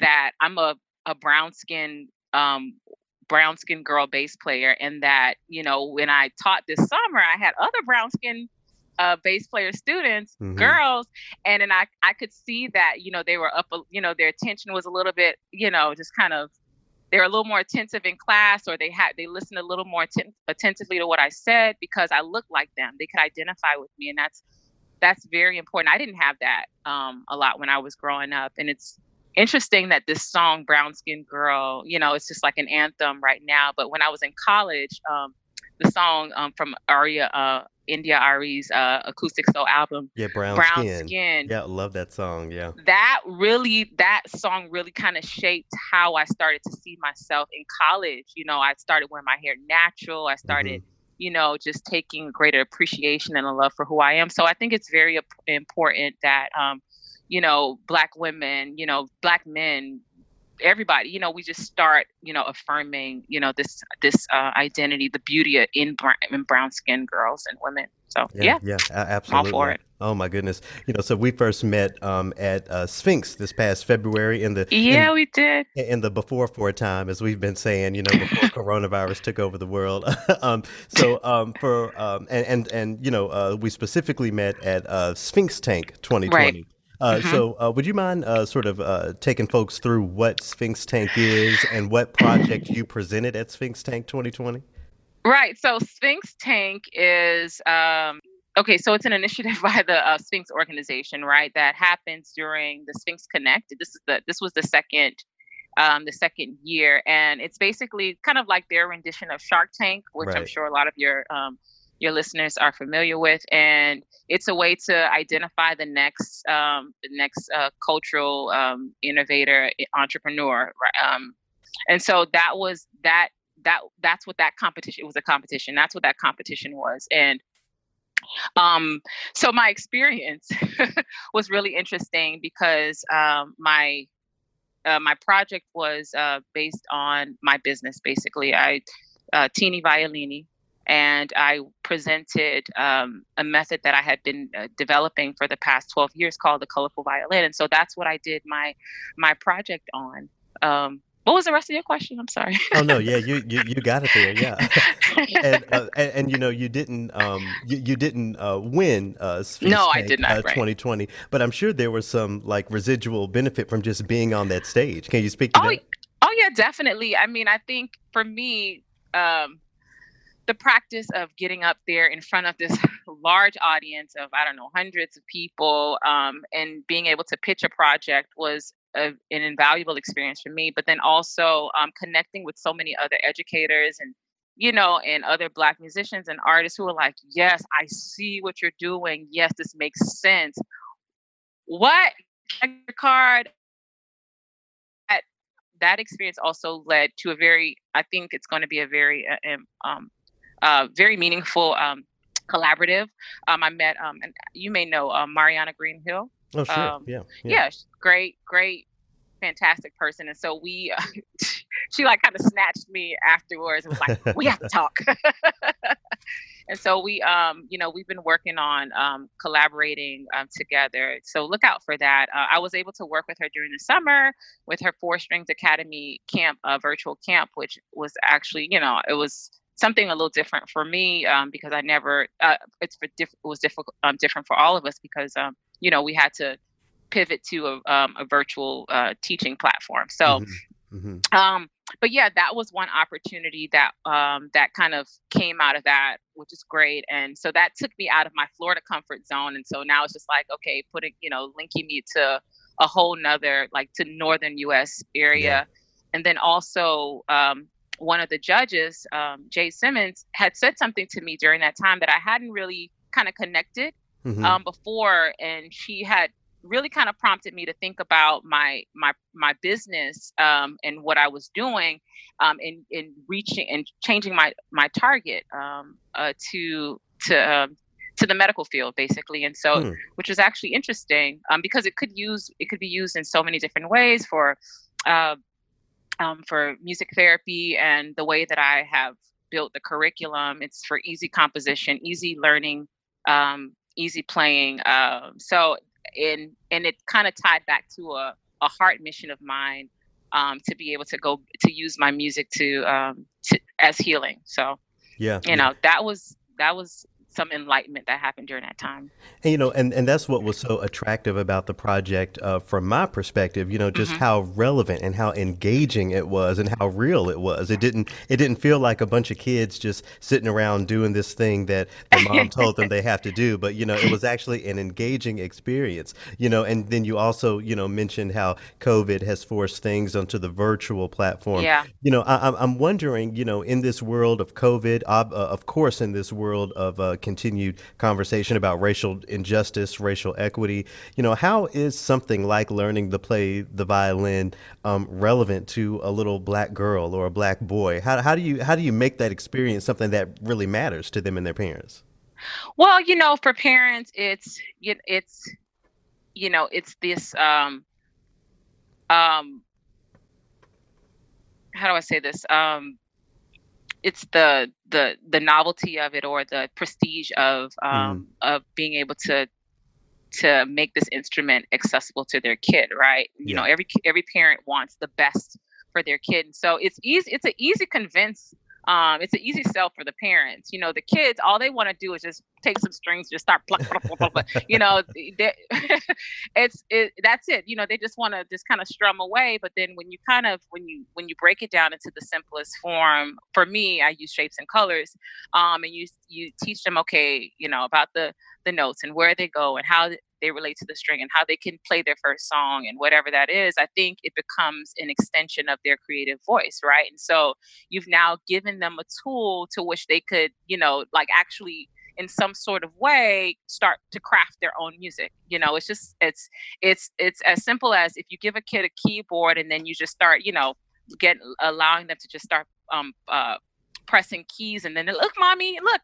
S6: that I'm a a brown skin um, brown skin girl bass player and that you know when i taught this summer i had other brown skin uh, bass player students mm-hmm. girls and then i i could see that you know they were up you know their attention was a little bit you know just kind of they were a little more attentive in class or they had they listened a little more atten- attentively to what i said because i looked like them they could identify with me and that's that's very important i didn't have that um, a lot when i was growing up and it's interesting that this song brown skin girl you know it's just like an anthem right now but when i was in college um, the song um, from aria uh, India.Arie's uh, acoustic soul album
S2: yeah brown, brown skin. skin yeah love that song yeah
S6: that really that song really kind of shaped how i started to see myself in college you know i started wearing my hair natural i started mm-hmm. you know just taking greater appreciation and a love for who i am so i think it's very important that um, you know, black women, you know, black men, everybody, you know, we just start, you know, affirming, you know, this this uh, identity, the beauty in brown, in brown skinned girls and women. So yeah,
S2: yeah, yeah absolutely.
S6: All for it.
S2: Oh my goodness! You know, so we first met um, at uh, Sphinx this past February in the
S6: yeah in, we did
S2: in the before for a time, as we've been saying, you know, before coronavirus took over the world. um, so um, for um, and and and you know, uh, we specifically met at uh, Sphinx Tank 2020. Right. Uh, mm-hmm. So, uh, would you mind uh, sort of uh, taking folks through what Sphinx Tank is and what project you presented at Sphinx Tank 2020?
S6: Right. So, Sphinx Tank is um, okay. So, it's an initiative by the uh, Sphinx organization, right? That happens during the Sphinx Connect. This is the this was the second um, the second year, and it's basically kind of like their rendition of Shark Tank, which I'm sure a lot of your um, your listeners are familiar with, and it's a way to identify the next um, the next uh, cultural um, innovator entrepreneur. Um, and so that was that that that's what that competition it was a competition. That's what that competition was, and um, so my experience was really interesting because um, my uh, my project was uh, based on my business. Basically, I uh, Teeny Violini, and I presented um, a method that I had been uh, developing for the past twelve years called the colorful violin, and so that's what I did my my project on. Um, what was the rest of your question? I'm sorry.
S2: Oh no, yeah, you you, you got it there, yeah. and, uh, and and you know you didn't um you, you didn't uh, win uh
S6: No, I did not,
S2: uh,
S6: right.
S2: 2020 but I'm sure there was some like residual benefit from just being on that stage can you speak to
S6: Oh,
S2: that
S6: oh yeah, definitely. I mean, I think for me, um, the practice of getting up there in front of this large audience of I don't know hundreds of people um, and being able to pitch a project was a, an invaluable experience for me. But then also um, connecting with so many other educators and you know and other Black musicians and artists who are like, yes, I see what you're doing. Yes, this makes sense. What card that that experience also led to a very i think it's going to be a very uh, um, um uh very meaningful um collaborative. Um i met um and you may know um, mariana greenhill.
S2: Oh sure.
S6: Um,
S2: yeah
S6: yeah, she's great great fantastic person. And so we she like kind of snatched me afterwards and was like we have to talk. And so we um you know we've been working on um collaborating um, together. So look out for that. Uh, i was able to work with her during the summer with her four strings academy camp uh, virtual camp which was actually you know it was something a little different for me um, because i never uh, it's for diff- it was difficult um, different for all of us because um, you know we had to pivot to a, um, a virtual uh, teaching platform. So
S2: hmm
S6: um but yeah that was one opportunity that um that kind of came out of that which is great. And so that took me out of my florida comfort zone. And so now it's just like okay putting you know linking me to a whole nother like to northern us area. And then also um one of the judges um jay simmons had said something to me during that time that i hadn't really kind of connected
S2: hmm
S6: um, before, and she had really kind of prompted me to think about my my my business um, and what I was doing um, in in reaching and changing my my target um, uh, to to um, to the medical field basically and so
S2: Hmm.
S6: which was actually interesting um, because it could use it could be used in so many different ways for uh, um, for music therapy and the way that I have built the curriculum it's for easy composition easy learning um, easy playing um, so in and it kind of tied back to a, a heart mission of mine um, to be able to go to use my music to, um, to as healing so
S2: yeah
S6: you know that was that was some enlightenment that happened during that time
S2: And, you know, and, and that's what was so attractive about the project uh, from my perspective. You know, just
S6: Mhm.
S2: how relevant and how engaging it was, and how real it was. It didn't it didn't feel like a bunch of kids just sitting around doing this thing that their mom told them they have to do. But you know, it was actually an engaging experience. You know, and then you also you know mentioned how COVID has forced things onto the virtual platform.
S6: yeah
S2: You know, I, I'm I'm wondering, you know, in this world of COVID, uh, of course, in this world of uh, continued conversation about racial injustice, racial equity, you know, how is something like learning to play the violin um, relevant to a little black girl or a black boy? How, how do you how do you make that experience something that really matters to them and their parents?
S6: Well, you know, for parents, it's it's you know, it's this um um how do I say this? Um it's the the the novelty of it or the prestige of um of being able to to make this instrument accessible to their kid, right? You know, every every parent wants the best for their kid. And so it's easy it's an easy convince um, it's an easy sell for the parents. You know, the kids, all they want to do is just take some strings, just start pluck, pluck, pluck, pluck. You know, they, it's it. That's it. You know, they just want to just kind of strum away. But then when you kind of when you when you break it down into the simplest form, for me, I use shapes and colors. Um, and you you teach them, okay, you know, about the the notes and where they go and how they relate to the string and how they can play their first song and whatever that is i think it becomes an extension of their creative voice right? And so you've now given them a tool to which they could you know like actually in some sort of way start to craft their own music you know? It's just it's it's it's as simple as if you give a kid a keyboard and then you just start you know get allowing them to just start um uh pressing keys and then look mommy look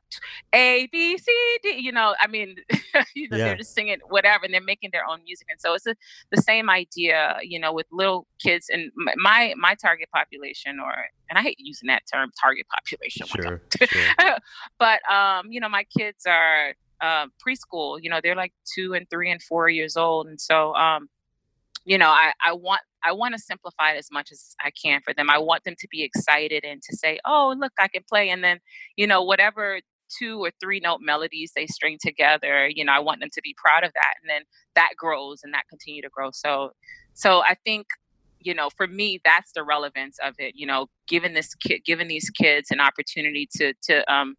S6: a b c d you know i mean you know yeah. they're just singing whatever and they're making their own music and so it's a, the same idea you know with little kids and my my target population or and i hate using that term target population
S2: sure, sure.
S6: but um you know my kids are uh, preschool you know they're like two and three and four years old and so um you know i i want I want to simplify it as much as I can for them. I want them to be excited and to say, "Oh, look, I can play." And then, you know, whatever two or three note melodies they string together, you know, I want them to be proud of that. And then that grows and that continue to grow. So so I think you know for me that's the relevance of it you know giving this kid giving these kids an opportunity to to um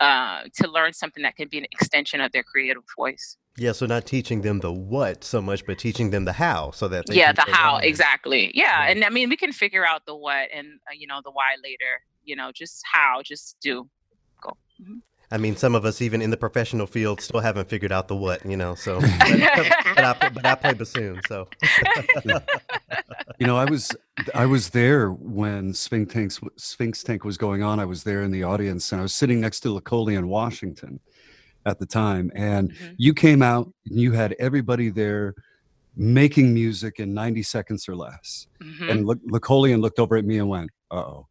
S6: uh to learn something that can be an extension of their creative voice
S2: yeah, so not teaching them the what so much, but teaching them the how, so that
S6: yeah, the how exactly. Yeah. yeah, and I mean we can figure out the what and uh, you know the why later. You know, just how, just do, go. Mm-hmm.
S2: I mean, some of us, even in the professional field, still haven't figured out the what, you know. So, but, but, I, but I play bassoon, so.
S3: you know, I was I was there when Sphinx Tank Sphinx Tank was going on. I was there in the audience, and I was sitting next to Lecolion Washington, at the time and mm-hmm. you came out and you had everybody there making music in 90 seconds or less mm-hmm. and Le- Lecolion looked over at me and went uh-oh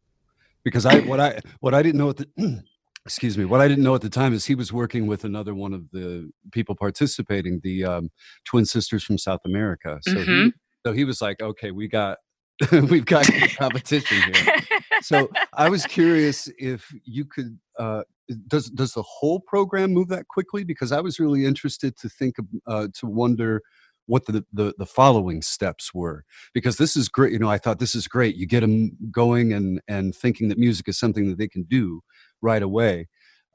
S3: because i what i what i didn't know at the excuse me what i didn't know at the time is he was working with another one of the people participating the um, twin sisters from south america so mm-hmm. he, so he was like okay we got we've got competition here so i was curious if you could uh, does does the whole program move that quickly? Because I was really interested to think uh, to wonder what the, the the following steps were. Because this is great you know i thought this is great. You get them going and and thinking that music is something that they can do right away.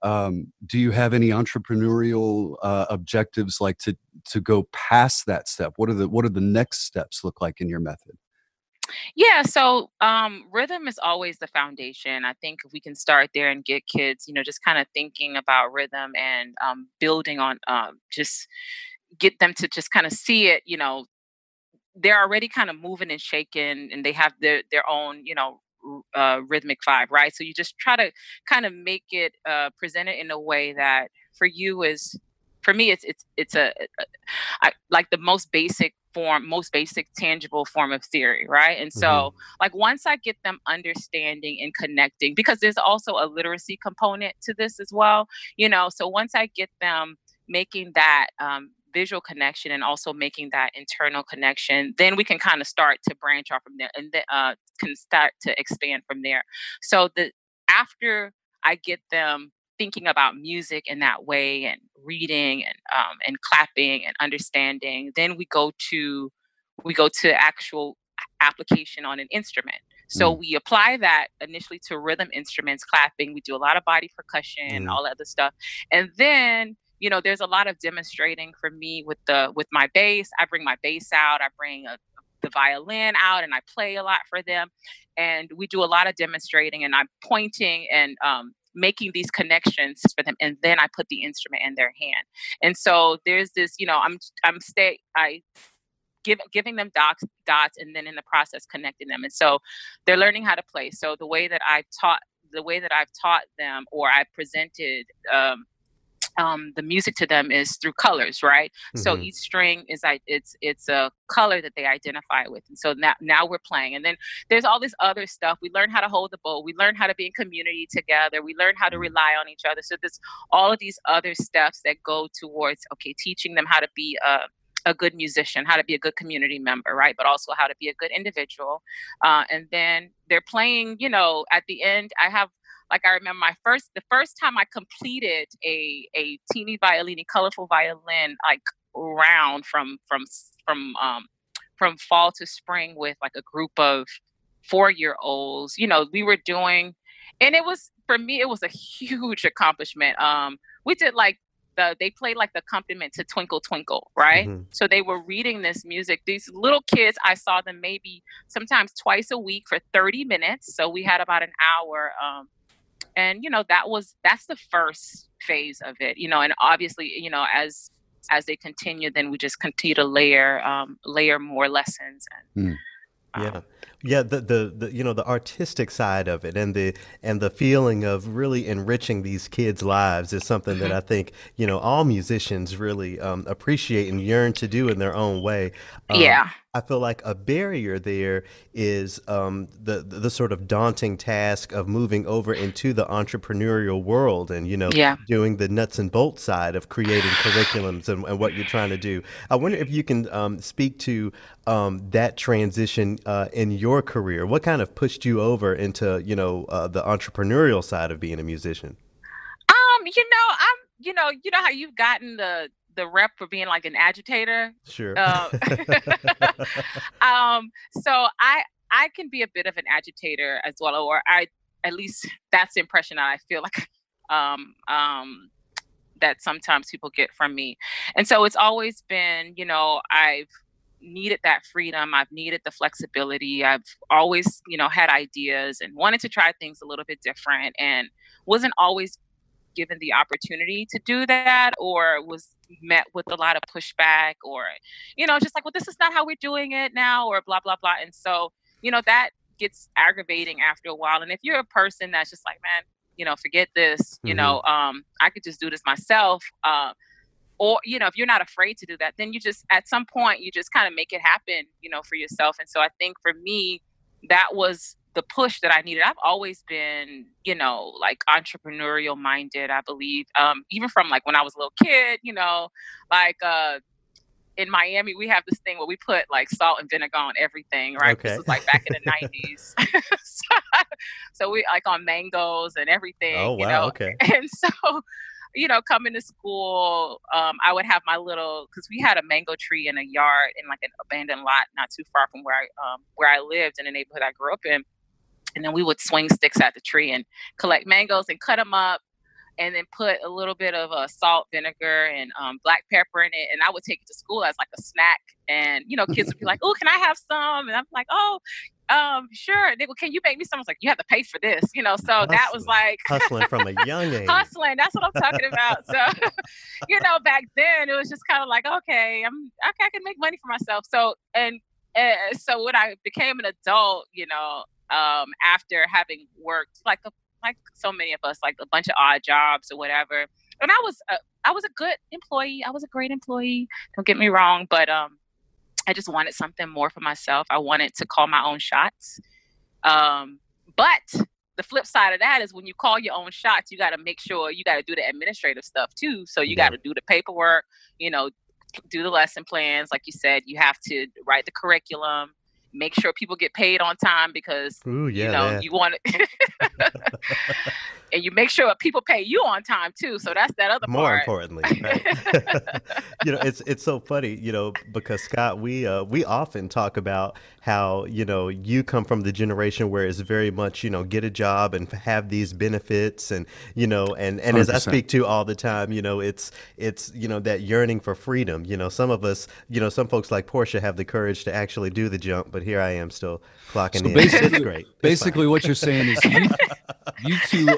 S3: Um, do you have any entrepreneurial uh, objectives like to to go past that step? What are the what are the next steps look like in your method
S6: yeah, so um, rhythm is always the foundation. I think if we can start there and get kids, you know, just kind of thinking about rhythm and um, building on um, just get them to just kind of see it, you know, they're already kind of moving and shaking and they have their their own, you know, uh, rhythmic vibe, right? So you just try to kind of make it uh, present it in a way that for you is for me it's it's it's a, a I, like the most basic form most basic tangible form of theory right and so mm-hmm. like once i get them understanding and connecting because there's also a literacy component to this as well you know so once i get them making that um, visual connection and also making that internal connection then we can kind of start to branch off from there and then uh, can start to expand from there so the after i get them thinking about music in that way and reading and um, and clapping and understanding then we go to we go to actual application on an instrument so mm. we apply that initially to rhythm instruments clapping we do a lot of body percussion mm. all other stuff and then you know there's a lot of demonstrating for me with the with my bass i bring my bass out i bring a, the violin out and i play a lot for them and we do a lot of demonstrating and i'm pointing and um, making these connections for them and then i put the instrument in their hand. And so there's this you know i'm i'm stay i give, giving them dots dots and then in the process connecting them. And so they're learning how to play. So the way that i've taught the way that i've taught them or i presented um, um, the music to them is through colors, right? Mm-hmm. So each string is like it's it's a color that they identify with, and so now now we're playing. And then there's all this other stuff. We learn how to hold the bow. We learn how to be in community together. We learn how to mm-hmm. rely on each other. So there's all of these other steps that go towards okay, teaching them how to be a a good musician, how to be a good community member, right? But also how to be a good individual. Uh, and then they're playing, you know, at the end, I have like I remember my first the first time I completed a a teeny violini, colorful violin like round from from from um from fall to spring with like a group of four year olds. You know, we were doing and it was for me it was a huge accomplishment. Um we did like the they played like the accompaniment to Twinkle Twinkle, right? Mm-hmm. So they were reading this music. These little kids, I saw them maybe sometimes twice a week for 30 minutes. So we had about an hour. Um, and you know that was that's the first phase of it. You know, and obviously, you know, as as they continue, then we just continue to layer um, layer more lessons and. Mm.
S2: Um, yeah yeah the, the the you know the artistic side of it and the and the feeling of really enriching these kids lives is something that mm-hmm. i think you know all musicians really um, appreciate and yearn to do in their own way
S6: um, yeah
S2: I feel like a barrier there is um, the the sort of daunting task of moving over into the entrepreneurial world and you know
S6: yeah.
S2: doing the nuts and bolts side of creating curriculums and, and, what you're trying to do. I wonder if you can um, speak to um, that transition uh, in your career. What kind of pushed you over into you know uh, the entrepreneurial side of being a musician?
S6: Um, you know, I'm you know you know how you've gotten the the rep for being like an agitator.
S2: Sure. Uh,
S6: um, so I I can be a bit of an agitator as well, or I at least that's the impression that I feel like um, um, that sometimes people get from me. And so it's always been, you know, I've needed that freedom. I've needed the flexibility. I've always, you know, had ideas and wanted to try things a little bit different and wasn't always given the opportunity to do that or was met with a lot of pushback or you know just like well this is not how we're doing it now or blah blah blah. And so you know that gets aggravating after a while. And if you're a person that's just like man you know forget this you mm-hmm. know um i could just do this myself uh, or you know if you're not afraid to do that then you just at some point you just kind of make it happen you know for yourself. And so i think for me that was the push that I needed. I've always been, you know, like entrepreneurial minded, I believe. Um, even from like when I was a little kid, you know, like uh in Miami we have this thing where we put like salt and vinegar on everything, right? Okay. This was like back in the nineties. so, so, we like on mangoes and everything. Oh wow, you know?
S2: okay.
S6: And so you know, coming to school, um, I would have my little because we had a mango tree in a yard in like an abandoned lot not too far from where I um, where I lived in the neighborhood I grew up in and then we would swing sticks at the tree and collect mangoes and cut them up and then put a little bit of uh, salt vinegar and um, black pepper in it and i would take it to school as like a snack and you know kids would be like oh can i have some and i'm like oh um, sure. They go, can you make me some? I was like, you have to pay for this, you know. So hustling, that was like
S2: hustling from a young age.
S6: hustling. That's what I'm talking about. So, you know, back then it was just kind of like, okay, I'm okay, I can make money for myself. So and uh, so when I became an adult, you know, um, after having worked like a, like so many of us, like a bunch of odd jobs or whatever. And I was a, I was a good employee. I was a great employee. Don't get me wrong, but um, I just wanted something more for myself. I wanted to call my own shots. Um, but the flip side of that is when you call your own shots, you got to make sure you got to do the administrative stuff too. So you got to do the paperwork, you know, do the lesson plans. Like you said, you have to write the curriculum make sure people get paid on time because Ooh, yeah, you know man. you want and you make sure people pay you on time too so that's that other part
S2: more
S6: part.
S2: importantly right? you know it's it's so funny you know because scott we uh we often talk about how you know you come from the generation where it's very much you know get a job and have these benefits and you know and and 100%. as i speak to all the time you know it's it's you know that yearning for freedom you know some of us you know some folks like portia have the courage to actually do the jump but here i am still clocking so in
S3: basically, it's great it's basically fine. what you're saying is you, you two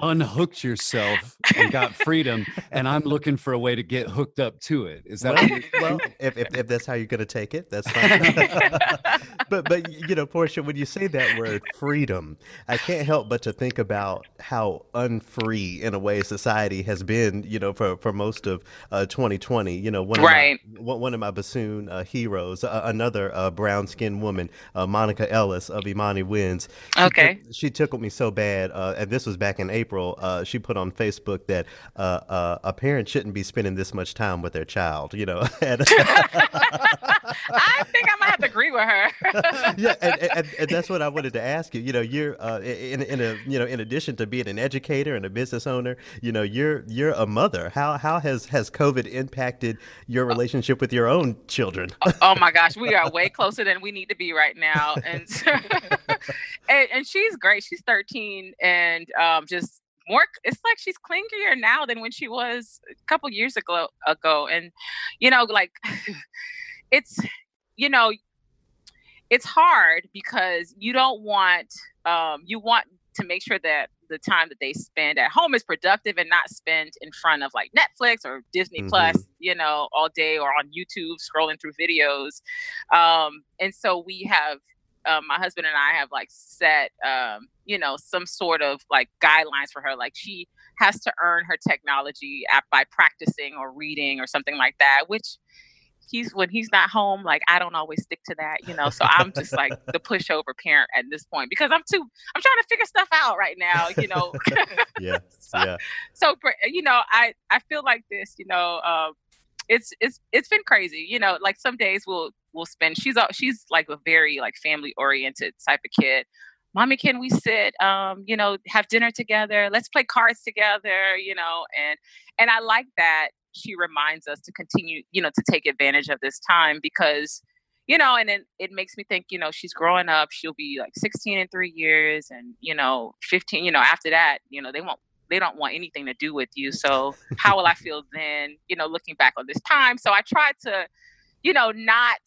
S3: unhooked yourself and got freedom and i'm looking for a way to get hooked up to it. Is that
S2: well, well if, if, if, that's how you're going to take it that's fine. But but you know portia when you say that word freedom i can't help but to think about how unfree in a way society has been you know for, for most of uh, 2020 you know one of
S6: right.
S2: my, one of my bassoon uh, heroes uh, another uh, brown skinned woman uh, monica ellis of imani winds
S6: she okay.
S2: took, she tickled me so bad uh, and this was back in april April, uh, she put on Facebook that uh, uh, a parent shouldn't be spending this much time with their child. You know,
S6: I think I might have to agree with her.
S2: yeah, and, and, and, that's what I wanted to ask you. You know, you're uh, in in a you know in addition to being an educator and a business owner, you know, you're you're a mother. How how has has COVID impacted your uh, relationship with your own children?
S6: oh, oh my gosh, we are way closer than we need to be right now, and and, and she's great. She's 13 and um, just more it's like she's clingier now than when she was a couple years ago ago and you know like it's you know it's hard because you don't want um you want to make sure that the time that they spend at home is productive and not spent in front of like Netflix or Disney mm-hmm. Plus, you know, all day or on YouTube scrolling through videos. Um, and so we have um, my husband and I have like set, um, you know, some sort of like guidelines for her. Like she has to earn her technology app by practicing or reading or something like that, which he's when he's not home, like I don't always stick to that, you know. So I'm just like the pushover parent at this point because I'm too I'm trying to figure stuff out right now, you know.
S2: yeah.
S6: so,
S2: yeah.
S6: So you know, I I feel like this, you know, um, it's it's it's been crazy, you know. Like some days we'll we'll spend. She's she's like a very like family oriented type of kid. Mommy, can we sit? Um, you know, have dinner together. Let's play cards together. You know, and and I like that she reminds us to continue, you know, to take advantage of this time because, you know, and then it makes me think, you know, she's growing up. She'll be like 16 in three years, and you know, 15. You know, after that, you know, they won't they don't want anything to do with you. So how will I feel then, you know, looking back on this time? So I try to, you know, not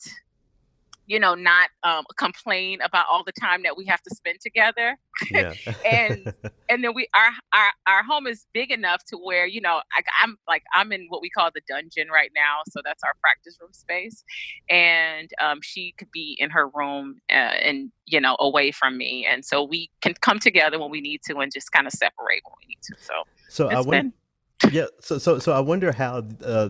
S6: you know, not um, complain about all the time that we have to spend together. Yeah. and and then we our, our our home is big enough to where you know I, I'm like I'm in what we call the dungeon right now, so that's our practice room space, and um, she could be in her room uh, and you know away from me, and so we can come together when we need to and just kind of separate when we need to. So
S2: so I went yeah so so so i wonder how uh,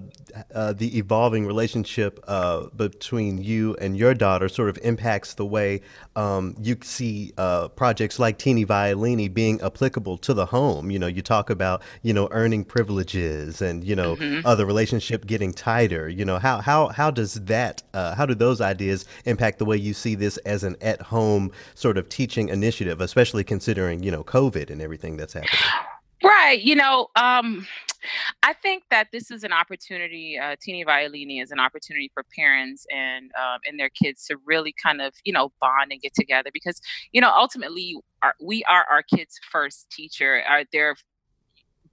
S2: uh, the evolving relationship uh, between you and your daughter sort of impacts the way um, you see uh, projects like teeny violini being applicable to the home. You know you talk about you know earning privileges and you know mm-hmm. the relationship getting tighter. You know how how how does that uh, how do those ideas impact the way you see this as an at home sort of teaching initiative especially considering you know covid and everything that's happening
S6: Right. You know, um, I think that this is an opportunity. Uh, Teeny Violini is an opportunity for parents and um, and their kids to really kind of you know bond and get together because you know ultimately our, we are our kids' first teacher. Their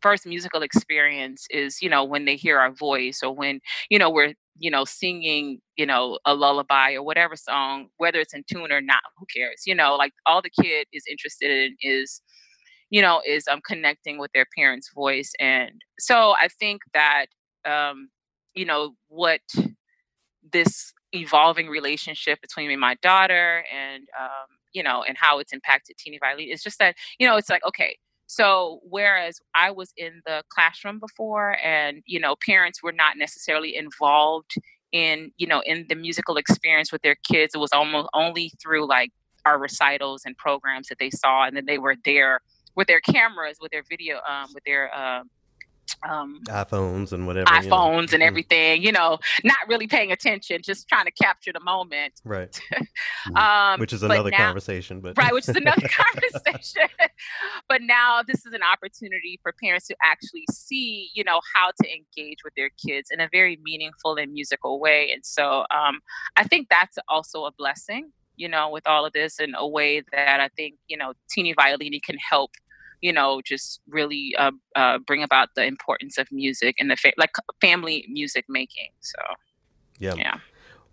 S6: first musical experience is you know when they hear our voice or when you know we're you know singing you know a lullaby or whatever song whether it's in tune or not who cares you know like all the kid is interested in is you know, is um, connecting with their parents' voice. And so I think that, um, you know, what this evolving relationship between me and my daughter and, um, you know, and how it's impacted Teeny Violini is just that, you know, it's like, okay, so whereas I was in the classroom before and, you know, parents were not necessarily involved in, you know, in the musical experience with their kids, it was almost only through like our recitals and programs that they saw and then they were there with their cameras, with their video, um, with their uh,
S2: um, iPhones and whatever,
S6: iPhones you know. and mm-hmm. everything. You know, not really paying attention, just trying to capture the moment.
S2: Right. um, which is another now, conversation, but
S6: right, which is another conversation. but now this is an opportunity for parents to actually see, you know, how to engage with their kids in a very meaningful and musical way. And so, um, I think that's also a blessing you know, with all of this in a way that I think, you know, Teeny Violini can help you know, just really uh, uh, bring about the importance of music and the fa- like family music making. So,
S2: yeah, yeah.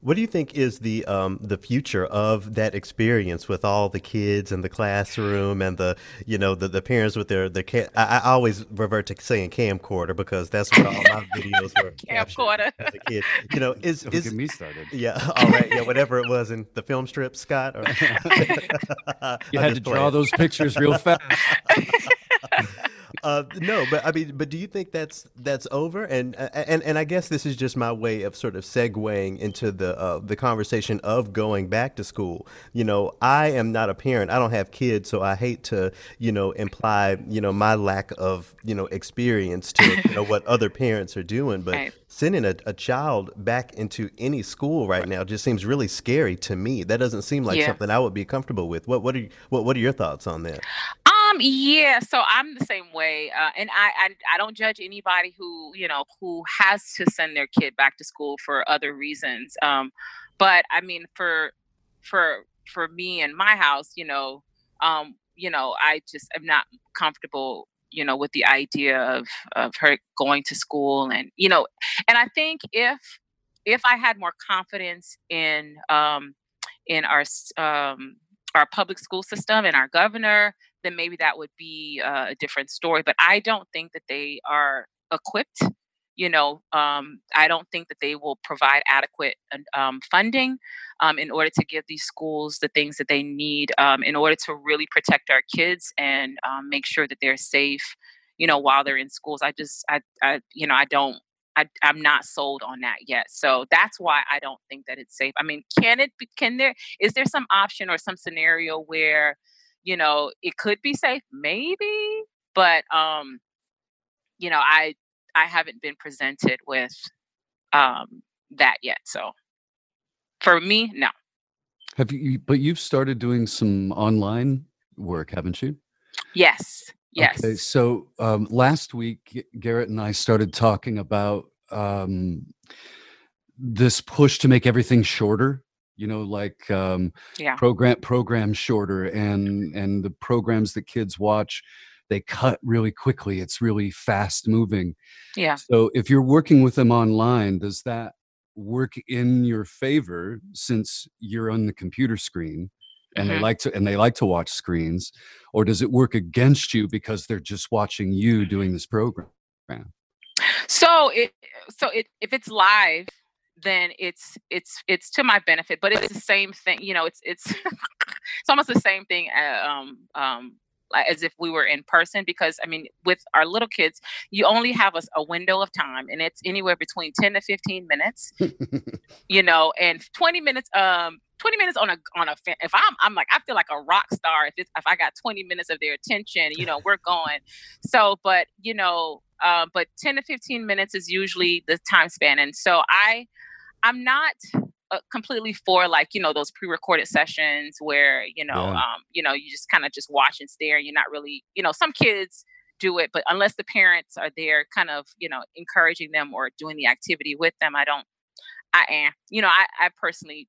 S2: What do you think is the um, the future of that experience with all the kids and the classroom and the you know the, the parents with their their ca- I, I always revert to saying camcorder because that's what all my videos were
S6: camcorder
S2: as a kid. You know, is
S3: Don't
S2: is
S3: get me started?
S2: Yeah, all right, yeah, whatever it was in the film strip, Scott. Or,
S3: you had to draw those pictures real fast.
S2: Uh, no, but I mean, but do you think that's that's over? And and and I guess this is just my way of sort of segueing into the uh, the conversation of going back to school. You know, I am not a parent. I don't have kids, so I hate to you know imply you know my lack of you know experience to you know what other parents are doing, but. Right. Sending a, a child back into any school right, right, now just seems really scary to me. That doesn't seem like yeah. something I would be comfortable with. What what are you, what what are your thoughts on that?
S6: Um, yeah, so I'm the same way, uh, and I, I I don't judge anybody who you know who has to send their kid back to school for other reasons. Um, but I mean, for for for me and my house, you know, um, you know, I just am not comfortable you know, with the idea of of her going to school and you know, and I think if if I had more confidence in um, in our um, our public school system and our governor, then maybe that would be uh, a different story. But I don't think that they are equipped. You know, um, I don't think that they will provide adequate um, funding um, in order to give these schools the things that they need um, in order to really protect our kids and um, make sure that they're safe. You know, while they're in schools, I just, I, I you know, I don't I, am not sold on that yet. So that's why I don't think that it's safe. I mean, can it be, can there, is there some option or some scenario where, you know, it could be safe? Maybe, but, um, you know, I, I haven't been presented with, um, that yet. So for me, no.
S3: Have you, but you've started doing some online work, haven't you?
S6: Yes. Yes. Okay,
S3: so um, last week, Garrett and I started talking about um, this push to make everything shorter. You know, like um,
S6: yeah.
S3: program programs shorter, and and the programs that kids watch, they cut really quickly. It's really fast moving.
S6: Yeah.
S3: So if you're working with them online, does that work in your favor since you're on the computer screen? And mm-hmm. they like to and they like to watch screens or does it work against you because they're just watching you doing this program
S6: so it so it if it's live then it's it's it's to my benefit but it's the same thing you know it's it's it's almost the same thing uh, um um as if we were in person because I mean with our little kids you only have a, a window of time and it's anywhere between 10 to 15 minutes you know and 20 minutes um 20 minutes on a on a if I'm I'm like I feel like a rock star if it's if I got 20 minutes of their attention, you know, we're going. So, but you know, uh, but 10 to 15 minutes is usually the time span, and so I I'm not completely for like you know those pre-recorded sessions where you know yeah. um you know you just kind of just watch and stare. You're not really you know some kids do it, but unless the parents are there, kind of you know encouraging them or doing the activity with them, I don't. I am, you know, I, I personally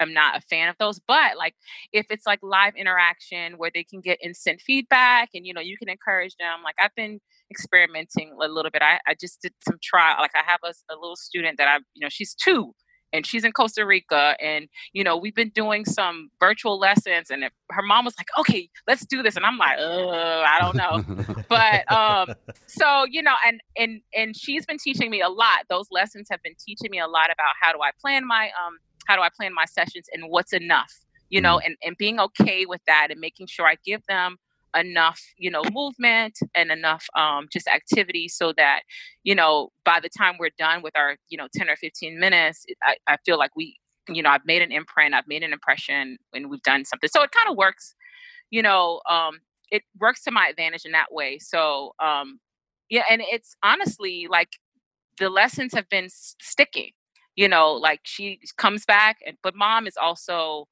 S6: am not a fan of those. But like if it's like live interaction where they can get instant feedback and you know you can encourage them. Like I've been experimenting a little bit. I, I just did some trial. Like I have a, a little student that I you know she's two and she's in Costa Rica. And, you know, we've been doing some virtual lessons. And her mom was like, okay, let's do this. And I'm like, I don't know. but um, so, you know, and and and she's been teaching me a lot. Those lessons have been teaching me a lot about how do I plan my um how do I plan my sessions and what's enough, you know, mm. and, and being okay with that and making sure I give them enough, you know, movement and enough um, just activity so that, you know, by the time we're done with our, you know, 10 or 15 minutes, I, I feel like we, you know, I've made an imprint, I've made an impression and we've done something. So it kind of works, you know, um, it works to my advantage in that way. So, um, yeah, and it's honestly like the lessons have been sticking you know like she comes back and but mom is also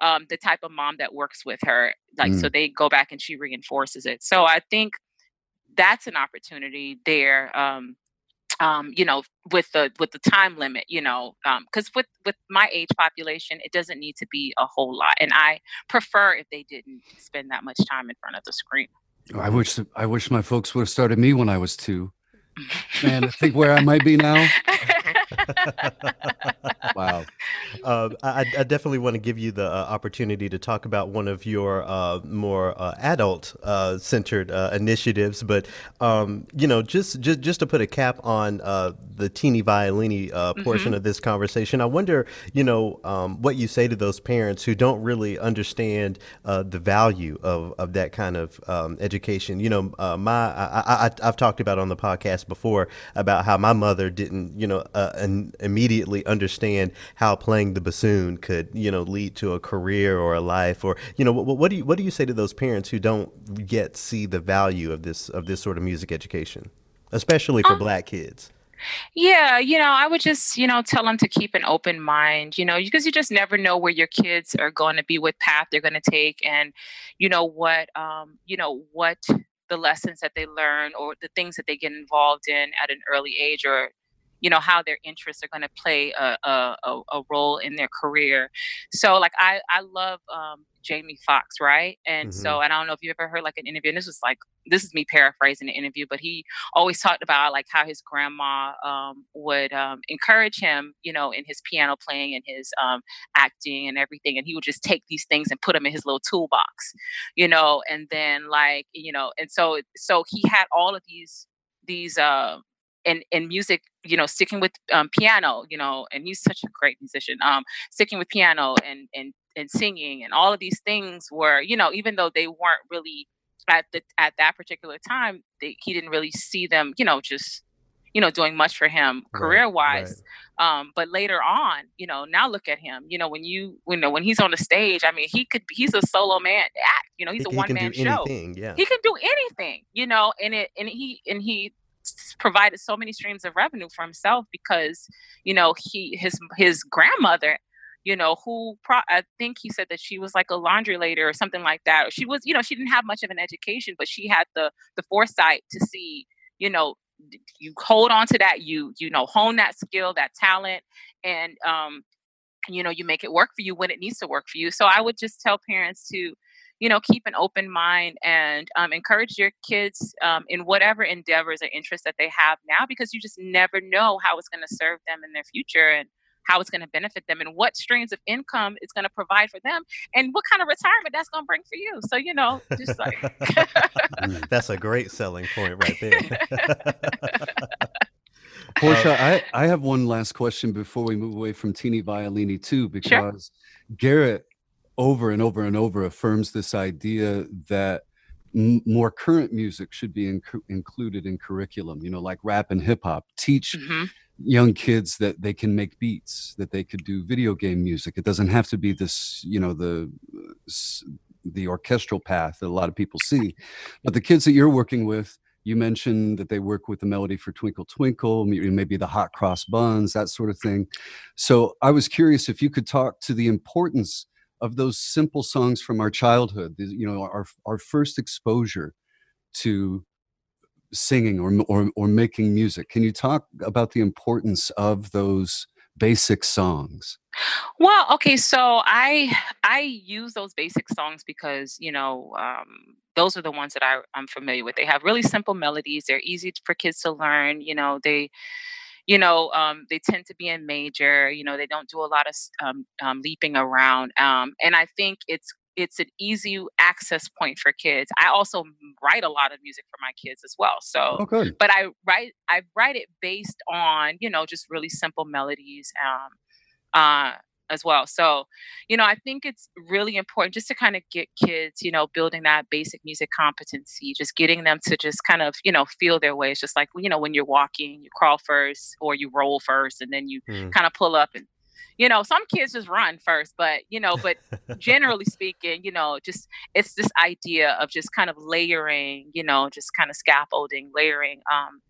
S6: um, the type of mom that works with her like mm. so they go back and she reinforces it. So i think that's an opportunity there um, um, you know with the with the time limit you know because um, with with my age population it doesn't need to be a whole lot and i prefer if they didn't spend that much time in front of the screen.
S3: I wish i wish my folks would have started me when i was two man i think where i might be now
S2: wow. Uh, I, I, definitely want to give you the uh, opportunity to talk about one of your uh, more uh, adult uh, centered uh, initiatives, but um, you know, just, just just to put a cap on the teeny violini portion mm-hmm. of this conversation, I wonder, you know, um, what you say to those parents who don't really understand the value of, of that kind of um, education. You know, my I, I, I've talked about on the podcast before about how my mother didn't, you know, and immediately understand how playing the bassoon could you know lead to a career or a life or you know what, what do you what do you say to those parents who don't yet see the value of this of this sort of music education especially for um, black kids?
S6: yeah, you know, I would just, you know, tell them to keep an open mind, you know, because you just never know where your kids are going to be, what path they're going to take, and, you know, what, um, you know, what the lessons that they learn or the things that they get involved in at an early age or you know how their interests are going to play a, a, a, role in their career. So like i i love um, jamie foxx right? And mm-hmm. so i don't know if you ever heard like an interview and this was like this is me paraphrasing the interview but he always talked about like how his grandma um, would um, encourage him you know in his piano playing and his um, acting and everything and he would just take these things and put them in his little toolbox you know? And then like you know and so so he had all of these these uh in in music you know sticking with um, piano you know and he's such a great musician um sticking with piano and and and singing and all of these things were you know even though they weren't really at the at that particular time they, he didn't really see them you know just you know doing much for him career wise right. um but later on you know now look at him you know when you you know when he's on the stage i mean he could he's a solo man act you know he's he, a one man show
S2: anything, yeah
S6: he can do anything you know and it and he and he provided so many streams of revenue for himself because you know he his his grandmother you know who pro- i think he said that she was like a laundry lady or something like that. She was you know she didn't have much of an education but she had the the foresight to see you know you hold on to that you you know hone that skill that talent and um you know you make it work for you when it needs to work for you. So i would just tell parents to you know, keep an open mind and um, encourage your kids um, in whatever endeavors or interests that they have now, because you just never know how it's going to serve them in their future and how it's going to benefit them and what streams of income it's going to provide for them and what kind of retirement that's going to bring for you. So, you know, just like.
S2: Mm, that's a great selling point right there.
S3: Portia, I, I have one last question before we move away from Teeny Violini too, because sure. Garrett over and over and over affirms this idea that m- more current music should be inc- included in curriculum you know like rap and hip hop teach mm-hmm. young kids that they can make beats that they could do video game music it doesn't have to be this you know the the orchestral path that a lot of people see but the kids that you're working with you mentioned that they work with the melody for Twinkle Twinkle, maybe the hot cross buns, that sort of thing. So I was curious if you could talk to the importance of those simple songs from our childhood you know our our first exposure to singing or, or or making music. Can you talk about the importance of those basic songs?
S6: Well okay so i i use those basic songs because you know um, those are the ones that I, i'm familiar with. They have really simple melodies. They're easy for kids to learn you know they you know, um, they tend to be in major. You know, they don't do a lot of um, um, leaping around, um, and I think it's it's an easy access point for kids. I also write a lot of music for my kids as well. So,
S3: oh,
S6: but I write I write it based on you know just really simple melodies. Um, uh, as well. So, you know, I think it's really important just to kind of get kids, you know, building that basic music competency, just getting them to just kind of, you know, feel their way. It's just like, you know, when you're walking, you crawl first or you roll first and then you mm. kind of pull up and you know, some kids just run first, but you know, but generally speaking, you know, just it's this idea of just kind of layering, you know, just kind of scaffolding, layering um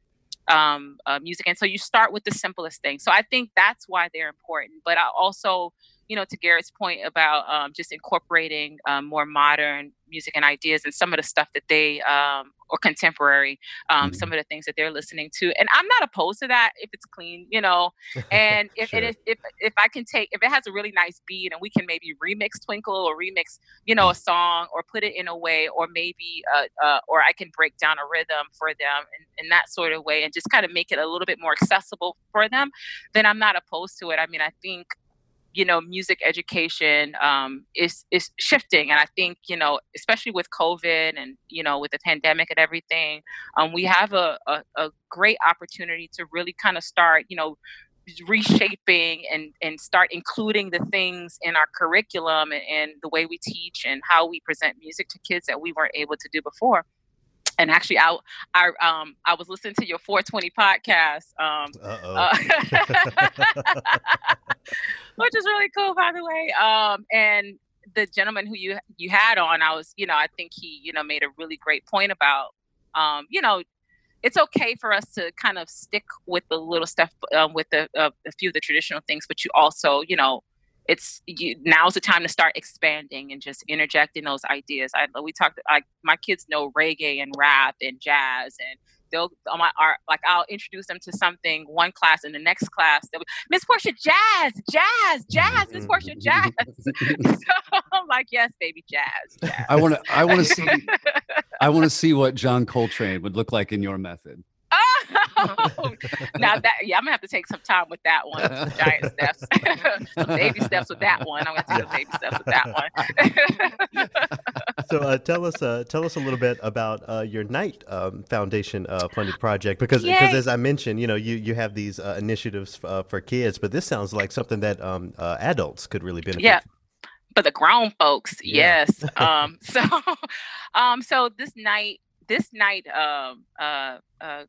S6: um, uh, music. And so you start with the simplest thing. So I think that's why they're important. But I also, you know, to Garrett's point about um, just incorporating um, more modern music and ideas and some of the stuff that they um, or contemporary, um, mm-hmm. some of the things that they're listening to. And I'm not opposed to that if it's clean, you know. And if sure. if, if if I can take if it has a really nice beat and we can maybe remix Twinkle or remix, you know, a mm. song or put it in a way, or maybe uh, uh, or I can break down a rhythm for them in, in that sort of way and just kind of make it a little bit more accessible for them, then I'm not opposed to it. I mean, I think you know music education um, is is shifting and i think you know especially with covid and you know with the pandemic and everything um, we have a, a, a great opportunity to really kind of start you know reshaping and and start including the things in our curriculum and, and the way we teach and how we present music to kids that we weren't able to do before and actually I I um I was listening to your 420 podcast um uh, which is really cool by the way. Um and the gentleman who you you had on I was you know I think he you know made a really great point about um you know it's okay for us to kind of stick with the little stuff um, with the uh, a few of the traditional things but you also you know it's you, now's the time to start expanding and just interjecting those ideas. I we talked like my kids know reggae and rap and jazz and they'll on my art like I'll introduce them to something one class and the next class they'll be Miss Portia jazz jazz jazz Miss Portia mm-hmm. jazz so I'm like yes baby jazz, jazz.
S3: I want to I want to see I want to see what John Coltrane would look like in your method.
S6: Now that yeah, I'm gonna have to take some time with that one. Some giant steps, some baby steps with that one. I'm gonna take some baby steps with that
S2: one. so uh, tell us, uh, tell us a little bit about uh, your Knight um, Foundation uh, funded project because because as I mentioned, you know, you you have these uh, initiatives uh, for kids, but this sounds like something that um, adults could really benefit.
S6: Yeah. But the grown folks, yeah. yes. um, so, um, so this Knight, this Knight, um, uh, uh, uh,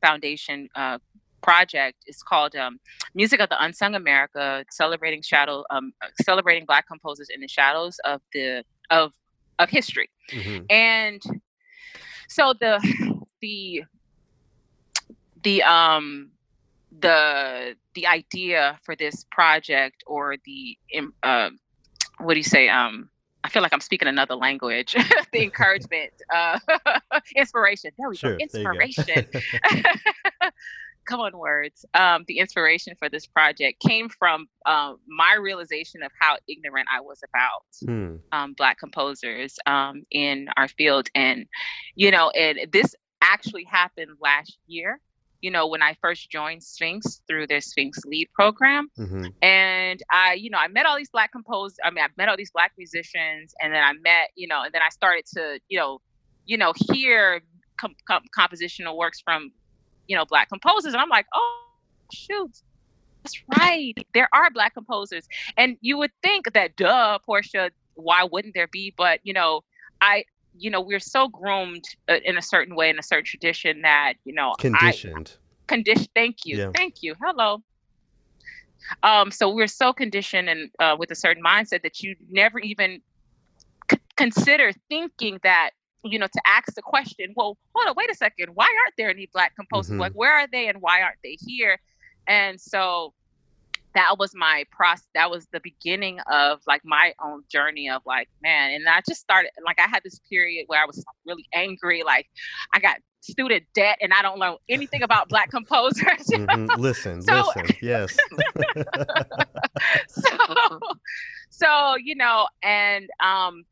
S6: Foundation uh, project is called um, "Music of the Unsung America," celebrating shadow, um, celebrating Black composers in the shadows of the of of history, mm-hmm. and so the the the um the the idea for this project or the uh, what do you say um I feel like I'm speaking another language. the encouragement, uh, inspiration. There we sure, go. Inspiration. Go. Come on, words. Um, the inspiration for this project came from um, my realization of how ignorant I was about hmm. um, Black composers um, in our field, and you know, and this actually happened last year you know, when I first joined Sphinx through their Sphinx Lead program. Mm-hmm. And I, you know, I met all these black composers. I mean, I met all these black musicians, and then I met, you know, and then I started to, you know, you know, hear com- com- compositional works from, you know, black composers, and I'm like, oh, shoot. That's right. There are black composers. And you would think that duh, Portia, why wouldn't there be? But, you know, I you know, we're so groomed uh, in a certain way in a certain tradition that, you know,
S2: conditioned.
S6: I, condition. Thank you. Yeah. Thank you. Hello. Um, so we're so conditioned and uh, with a certain mindset that you never even c- consider thinking that you know to ask the question well hold on wait a second why aren't there any black composers mm-hmm. like where are they and why aren't they here and so that was my process that was the beginning of like my own journey of like man and i just started like i had this period where i was really angry like i got student debt and i don't know anything about black composers.
S2: Mm-hmm. listen so, listen. Yes.
S6: So so you know and um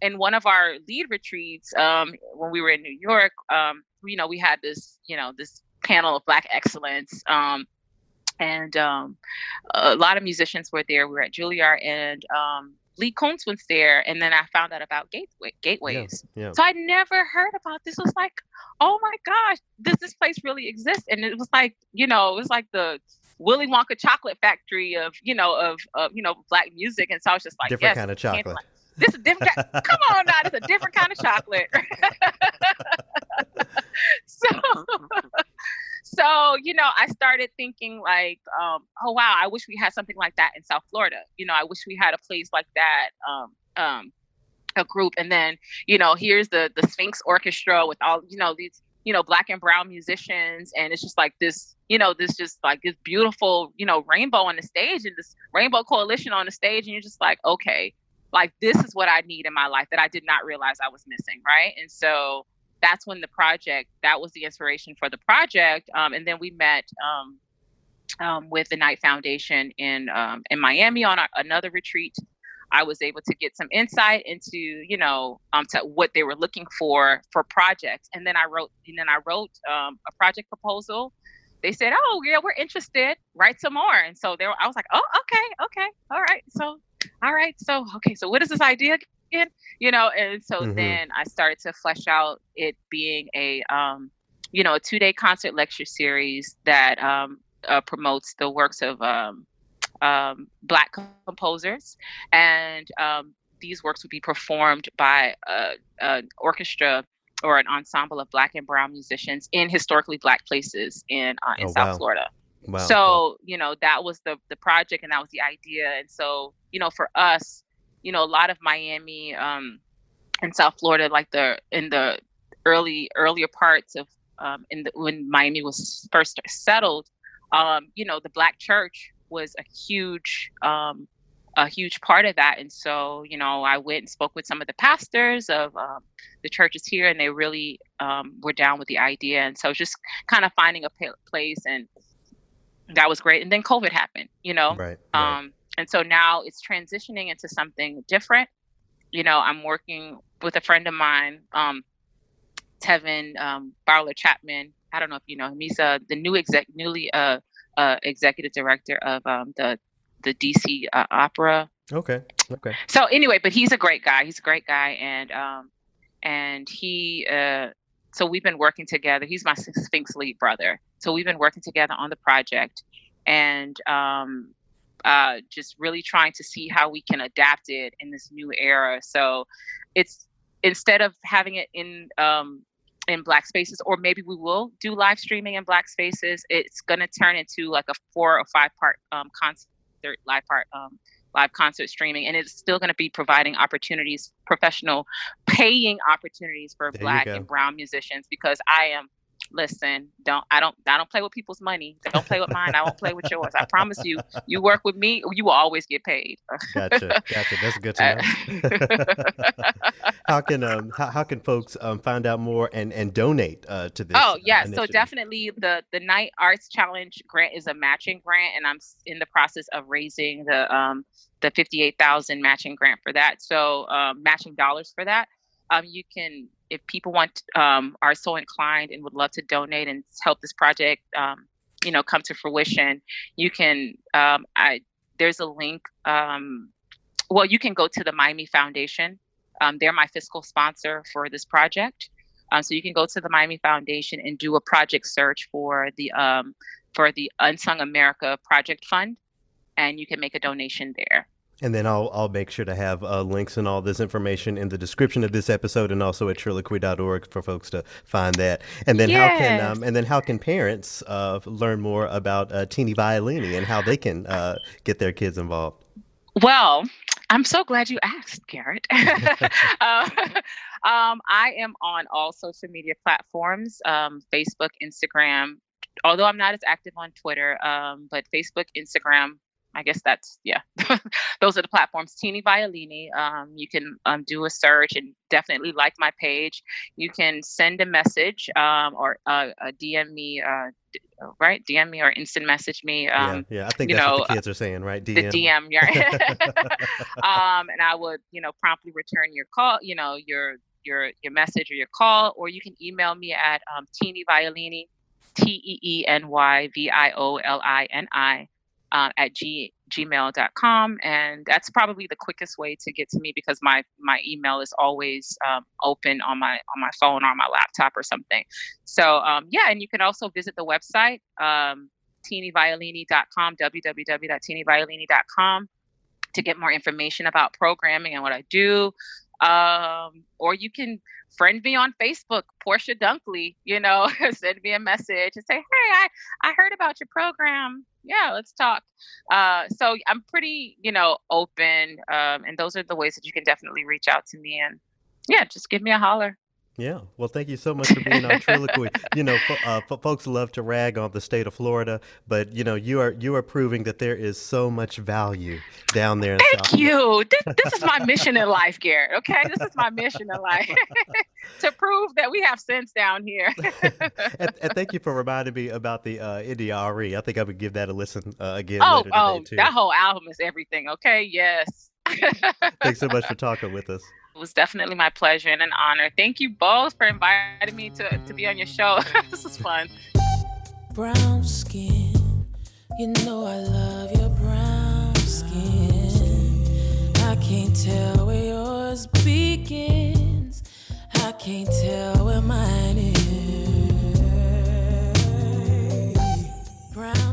S6: in one of our lead retreats um when we were in new york um you know we had this you know this panel of black excellence um and um, a lot of musicians were there. We were at Juilliard, and um, Lee Koonce was there, and then I found out about gateway, gateways. Yeah, yeah. So I'd never heard about this. It was like, oh my gosh, does this place really exist? And it was like, you know, it was like the Willy Wonka chocolate factory of, you know, of, of you know, black music. And so I was just like,
S2: different
S6: yes,
S2: kind of chocolate.
S6: This is different. Kind, Come on now, it's a different kind of chocolate. so so you know i started thinking like um, oh wow i wish we had something like that in south florida you know i wish we had a place like that um, um, a group and then you know here's the the sphinx orchestra with all you know these you know black and brown musicians and it's just like this you know this just like this beautiful you know rainbow on the stage and this rainbow coalition on the stage and you're just like okay like this is what i need in my life that i did not realize i was missing right? And so that's when the project that was the inspiration for the project um, and then we met um, um, with the knight foundation in um, in miami on a, another retreat. I was able to get some insight into you know um, to what they were looking for for projects. And then i wrote and then i wrote um, a project proposal. They said oh yeah we're interested. Write some more. And so there i was like oh okay okay all right. So all right so okay so what is this idea again? you know and so mm-hmm. then i started to flesh out it being a um you know a two day concert lecture series that um uh, promotes the works of um, um, black composers and um, these works would be performed by an orchestra or an ensemble of black and brown musicians in historically black places in uh, in oh, South wow. Florida. Wow. So you know that was the the project and that was the idea. And so you know for us, you know, a lot of Miami um, and South Florida, like the in the early earlier parts of um, in the, when Miami was first settled, um, you know, the black church was a huge um, a huge part of that. And so, you know, I went and spoke with some of the pastors of um, the churches here, and they really um, were down with the idea. And so, just kind of finding a place, and that was great. And then COVID happened, you know,
S2: right,
S6: right. Um, and so now it's transitioning into something different. You know, I'm working with a friend of mine, um, Tevin um, Barlow Chapman. I don't know if you know him. He's uh, the new exec, newly uh, uh, executive director of um, the the DC uh, Opera.
S2: Okay. Okay.
S6: So anyway, but he's a great guy. He's a great guy, and um, and he uh, so we've been working together. He's my Sphinx lead brother. So we've been working together on the project, and um, uh, just really trying to see how we can adapt it in this new era. So it's instead of having it in um, in black spaces or maybe we will do live streaming in black spaces it's going to turn into like a four or five part um, concert live part um, live concert streaming and it's still going to be providing opportunities professional paying opportunities for
S2: there
S6: black and brown musicians because i am listen, don't I don't I don't play with people's money. Don't play with mine. I won't play with yours. I promise you. You work with me, you will always get paid.
S2: gotcha, gotcha. That's good to know. how can um how, how can folks um find out more and and donate uh, to this?
S6: Oh yeah,
S2: uh,
S6: so definitely the the Knight Arts Challenge grant is a matching grant, and I'm in the process of raising the um the fifty eight thousand matching grant for that. So um, matching dollars for that. Um, you can if people want um, are so inclined and would love to donate and help this project um, you know come to fruition you can um, I, there's a link um, well you can go to the miami foundation. Um, they're my fiscal sponsor for this project. Um, so you can go to the miami foundation and do a project search for the for the unsung america project fund and you can make a donation there
S2: and then I'll I'll make sure to have uh, links and all this information in the description of this episode, and also at triloquy.org for folks to find that. And then
S6: yes.
S2: how can um, and then how can parents uh, learn more about uh, Teeny Violini and how they can uh, get their kids involved?
S6: Well, I'm so glad you asked, Garrett. uh, um, I am on all social media platforms: um, Facebook, Instagram. Although I'm not as active on Twitter, um, but Facebook, Instagram, I guess that's yeah. Those are the platforms. Teeny Violini. Um, you can um, do a search and definitely like my page. You can send a message um, or uh, DM me. Uh, right, DM me or instant message me.
S2: Um, yeah, yeah, I think that's know, what the kids are saying, right?
S6: DM. The DM, yeah. um, and I would, you know, promptly return your call. You know, your your your message or your call, or you can email me at um, Teeny Violini, T E E N Y V I O L I N I uh, at g, gmail.com. And that's probably the quickest way to get to me because my, my email is always um, open on my, on my phone or on my laptop or something. So um, yeah, and you can also visit the website, um, teenyviolini.com, www.teenyviolini.com to get more information about programming and what I do. Um, or you can friend me on Facebook, Portia Dunkley, you know, send me a message and say, Hey, I, I heard about your program. Yeah, let's talk. Uh, so I'm pretty, you know, open. Um, and those are the ways that you can definitely reach out to me and yeah, just give me a holler.
S2: Yeah. Well, thank you so much for being on Triloquy. you know, uh, folks love to rag on the state of Florida, but you know, you are you are proving that there is so much value down there.
S6: thank
S2: South
S6: you. This, this is my mission in life, Garrett. Okay, this is my mission in life to prove that we have sense down here.
S2: and, and, thank you for reminding me about the uh, India.Arie. I think I would give that a listen uh, again.
S6: Oh, oh, that whole album is everything. Okay, yes.
S2: Thanks so much for talking with us.
S6: It was definitely my pleasure and an honor. Thank you both for inviting me to, to be on your show. this was fun.
S4: Brown skin, you know I love your brown skin. I can't tell where yours begins. I can't tell where mine is. Brown.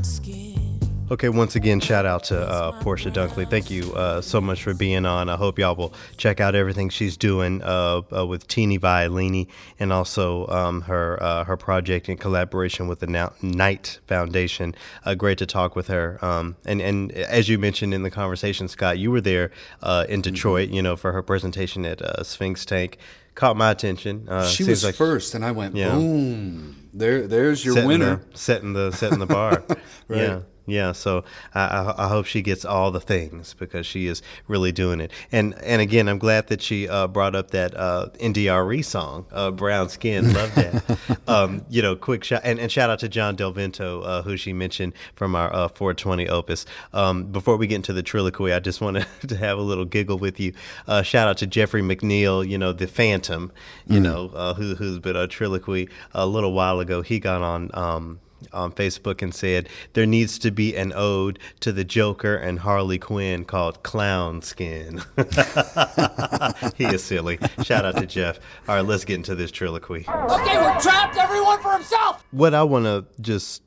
S2: Okay, once again, shout out to uh, Portia Dunkley. Thank you uh, so much for being on. I hope y'all will check out everything she's doing uh, uh with Teeny Violini and also um, her uh, her project in collaboration with the Knight Foundation. Uh, great to talk with her. Um, and and as you mentioned in the conversation, Scott, you were there in mm-hmm. Detroit, mm-hmm. you know, for her presentation at Sphinx Tank. Caught my attention.
S3: she was like, first, and I went, yeah. boom. There, there's your setting winner.
S2: The, setting the setting the bar. right. Yeah. Yeah, so I, I, hope she gets all the things because she is really doing it. And and again, I'm glad that she uh, brought up that uh, India.Arie song, uh, "Brown Skin." Love that. um, you know, quick shout and, and shout out to John Del Vento, uh, who she mentioned from our uh, 420 opus. Um, before we get into the triloquy, I just wanted to have a little giggle with you. Uh, shout out to Jeffrey McNeil, you know, the Phantom, you mm. know, who who's been a triloquy a little while ago. He got on. Um, on Facebook and said there needs to be an ode to the Joker and Harley Quinn called Clown Skin. he is silly. Shout out to Jeff. All right, let's get into this triloquy.
S7: Okay, we're trapped. Everyone for himself.
S2: What I want to just,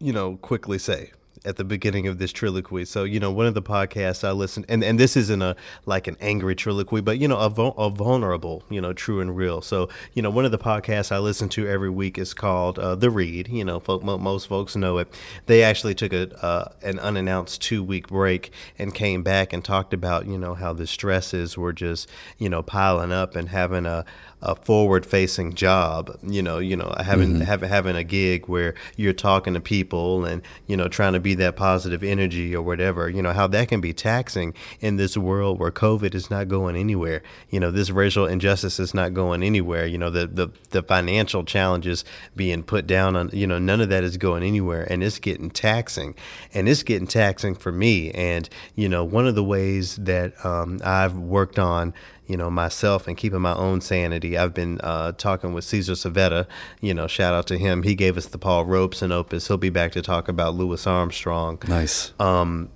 S2: you know, quickly say at the beginning of this triloquy. So, you know, one of the podcasts I listen, and, and this isn't a like an angry triloquy, but, you know, a, a vulnerable, you know, true and real. So, you know, one of the podcasts I listen to every week is called uh, The Read. You know, folk, most folks know it. They actually took a uh, an unannounced two week break and came back and talked about, you know, how the stresses were just, you know, piling up and having a, a forward facing job you know you know having mm-hmm. having having a gig where you're talking to people and you know trying to be that positive energy or whatever you know how that can be taxing in this world where covid is not going anywhere. You know this racial injustice is not going anywhere. You know the the, the financial challenges being put down on you know none of that is going anywhere and it's getting taxing. And it's getting taxing for me. And you know one of the ways that um, I've worked on you know, myself and keeping my own sanity. I've been uh, talking with Cesar Savetta, you know, shout out to him. He gave us the Paul Robeson opus. He'll be back to talk about Louis Armstrong.
S3: Nice.
S2: Um,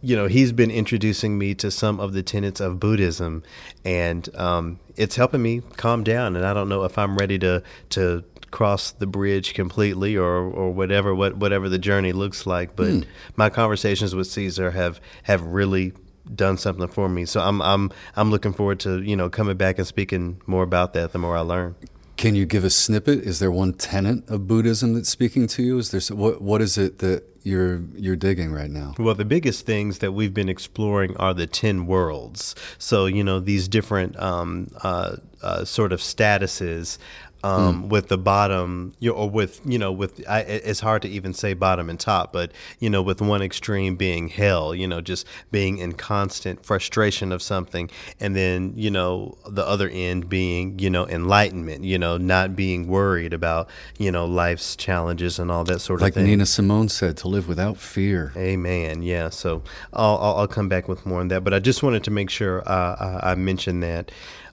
S2: you know, he's been introducing me to some of the tenets of Buddhism, and um, it's helping me calm down. And I don't know if I'm ready to to cross the bridge completely or or whatever what whatever the journey looks like. But mm. my conversations with Caesar have have really done something for me. So I'm I'm I'm looking forward to you know coming back and speaking more about that. The more I learn.
S3: Can you give a snippet? Is there one tenet of Buddhism that's speaking to you? Is there what what is it that you're you're digging right now?
S2: Well, the biggest things that we've been exploring are the ten worlds. So you know these different um, uh, uh, sort of statuses um, mm. with the bottom, you know, or with you know, with I, it's hard to even say bottom and top, but you know, with one extreme being hell, you know, just being in constant frustration of something, and then you know, the other end being you know, enlightenment, you know, not being worried about you know, life's challenges and all that sort
S3: like
S2: of thing.
S3: Like Nina Simone said, to live without fear.
S2: Amen. Yeah. So I'll I'll, I'll come back with more on that, but I just wanted to make sure uh, I, I mentioned that.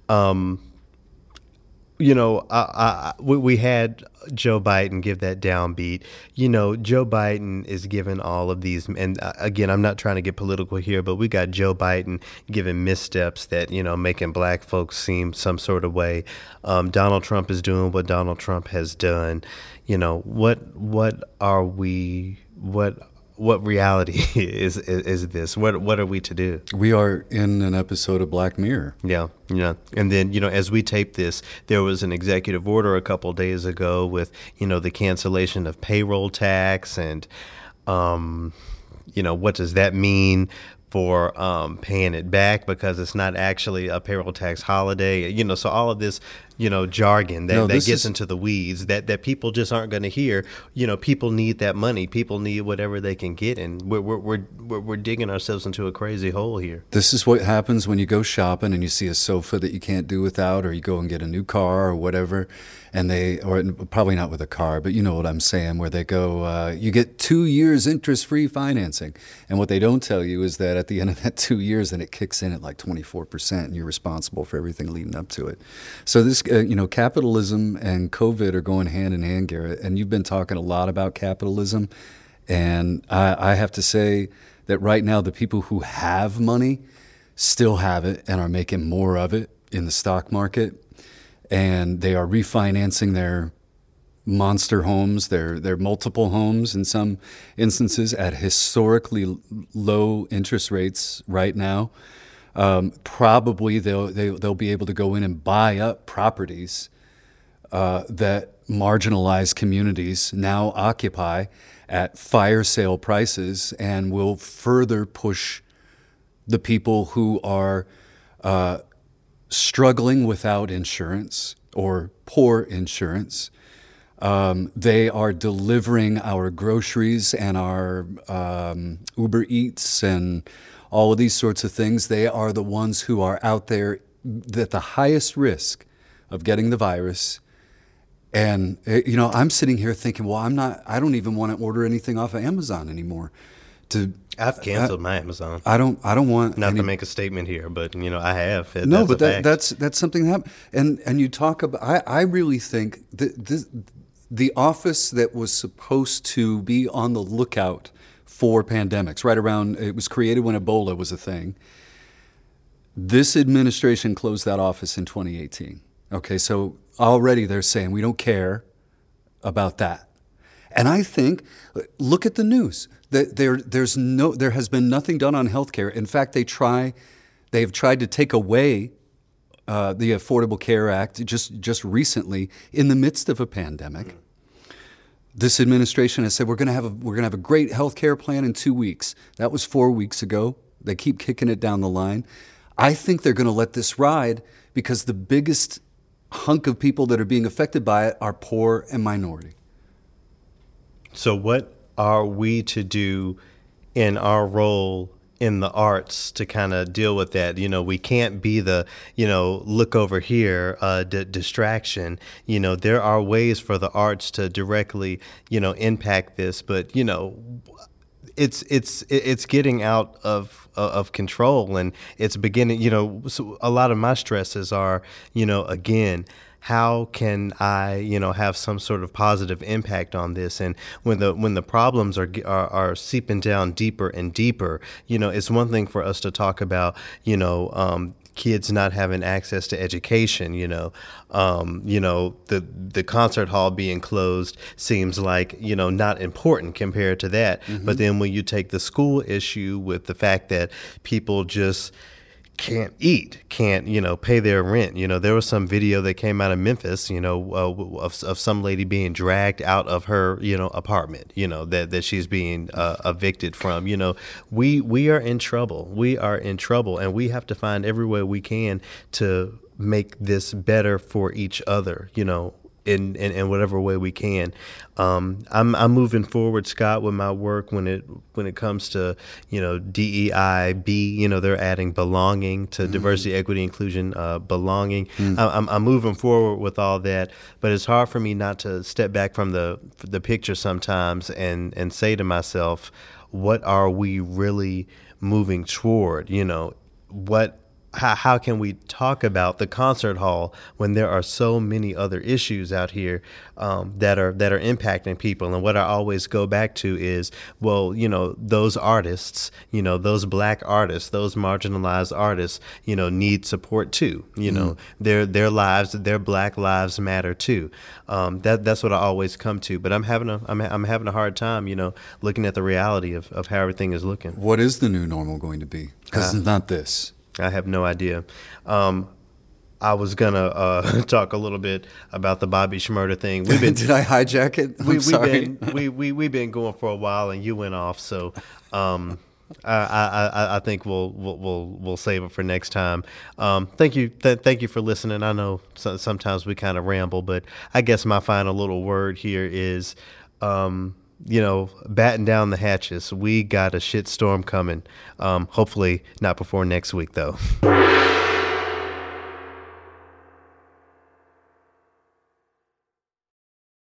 S2: Um, you know, I, I, we had Joe Biden give that downbeat. You know, Joe Biden is giving all of these, and uh, again, I'm not trying to get political here, but we got Joe Biden giving missteps that you know making black folks seem some sort of way. Um, Donald Trump is doing what Donald Trump has done. You know, what what are we? What what reality is, is, is this? What what are we to do?
S3: We are in an episode of Black Mirror.
S2: Yeah, yeah. And then you know, as we tape this, there was an executive order a couple days ago with you know the cancellation of payroll tax and, um, you know, what does that mean? for um, paying it back because it's not actually a payroll tax holiday. You know, so all of this you know jargon that, no, that gets is... into the weeds that, that people just aren't going to hear. You know people need that money. People need whatever they can get and we're, we're, we're, we're, digging ourselves into a crazy hole here.
S3: This is what happens when you go shopping and you see a sofa that you can't do without or you go and get a new car or whatever and they or probably not with a car but you know what i'm saying where they go uh, you get two years interest free financing. And what they don't tell you is that at the end of that two years then it kicks in at like 24% and you're responsible for everything leading up to it. So this uh, you know, capitalism and COVID are going hand in hand, Garrett. And you've been talking a lot about capitalism. And I, I have to say that right now, the people who have money still have it and are making more of it in the stock market. And they are refinancing their monster homes, their, their multiple homes in some instances at historically low interest rates right now. Um, probably they'll they, they will be able to go in and buy up properties uh, that marginalized communities now occupy at fire sale prices, and will further push the people who are uh, struggling without insurance or poor insurance. Um, they are delivering our groceries and our um, Uber Eats and all of these sorts of things. They are the ones who are out there at the highest risk of getting the virus. And eh, you know, I'm sitting here thinking, well, I'm not. I don't even want to order anything off of Amazon anymore. To
S2: I've canceled my Amazon.
S3: I don't. I don't want
S2: Not
S3: any-
S2: to make a statement here, but you know I have. That-
S3: no,
S2: that's
S3: but that, that's that's something that happened. And and you talk about. I I really think that this, the office that was supposed to be on the lookout for pandemics, right around it was created when Ebola was a thing. This administration closed that office in 2018. Okay, so already they're saying we don't care about that. And I think, look at the news. There, there's no, there has been nothing done on healthcare. In fact, they try, they have tried to take away uh, the Affordable Care Act just just recently in the midst of a pandemic. This administration has said we're going to have a we're going to have a great health care plan in two weeks. That was four weeks ago. They keep kicking it down the line. I think they're going to let this ride because the biggest hunk of people that are being affected by it are poor and minority.
S2: So, what are we to do in our role in the arts to kind of deal with that? You know, we can't be the, you know, look over here uh, d- distraction. You know, there are ways for the arts to directly, you know, impact this, but, you know, it's it's it's getting out of of control and it's beginning you know so a lot of my stresses are you know again how can I, you know, have some sort of positive impact on this? And when the when the problems are are, are seeping down deeper and deeper, you know, it's one thing for us to talk about, you know, um, kids not having access to education, you know, um, you know, the the concert hall being closed seems like you know not important compared to that. But then when you take the school issue with the fact that people just can't eat, can't you know pay their rent. You know, there was some video that came out of Memphis, you know, uh, of, of some lady being dragged out of her you know apartment, you know that that she's being uh, evicted from. You know, we we are in trouble. We are in trouble, and we have to find every way we can to make this better for each other. You know, in, in, in whatever way we can. Um, I'm, I'm moving forward, Scott, with my work when it when it comes to you know DEI, B. You know they're adding belonging to diversity, equity, inclusion, uh, belonging. I, I'm, I'm moving forward with all that, but it's hard for me not to step back from the the picture sometimes and and say to myself, what are we really moving toward? You know, what how, how can we talk about the concert hall when there are so many other issues out here um, that are that are impacting people? And what I always go back to is well you know those artists you know those black artists those marginalized artists you know need support too you know? Their their lives their black lives matter too. Um, that that's what I always come to but I'm having a I'm, I'm having a hard time you know looking at the reality of, of how everything is looking.
S3: What is the new normal going to be? Because it's not this.
S2: I have no idea. Um, I was gonna uh, talk a little bit about the Bobby Shmurda thing. We've been
S3: Did I hijack it? I'm
S2: we, we've
S3: sorry.
S2: been we, we we've been going for a while, and you went off. So um, I, I I- I think we'll we'll we'll, we'll save it for next time. Um, thank you th- thank you for listening. I know so, sometimes we kind of ramble, but I guess my final little word here is. Um, you know, batten down the hatches. We got a shit storm coming. Um, hopefully, not before next week, though.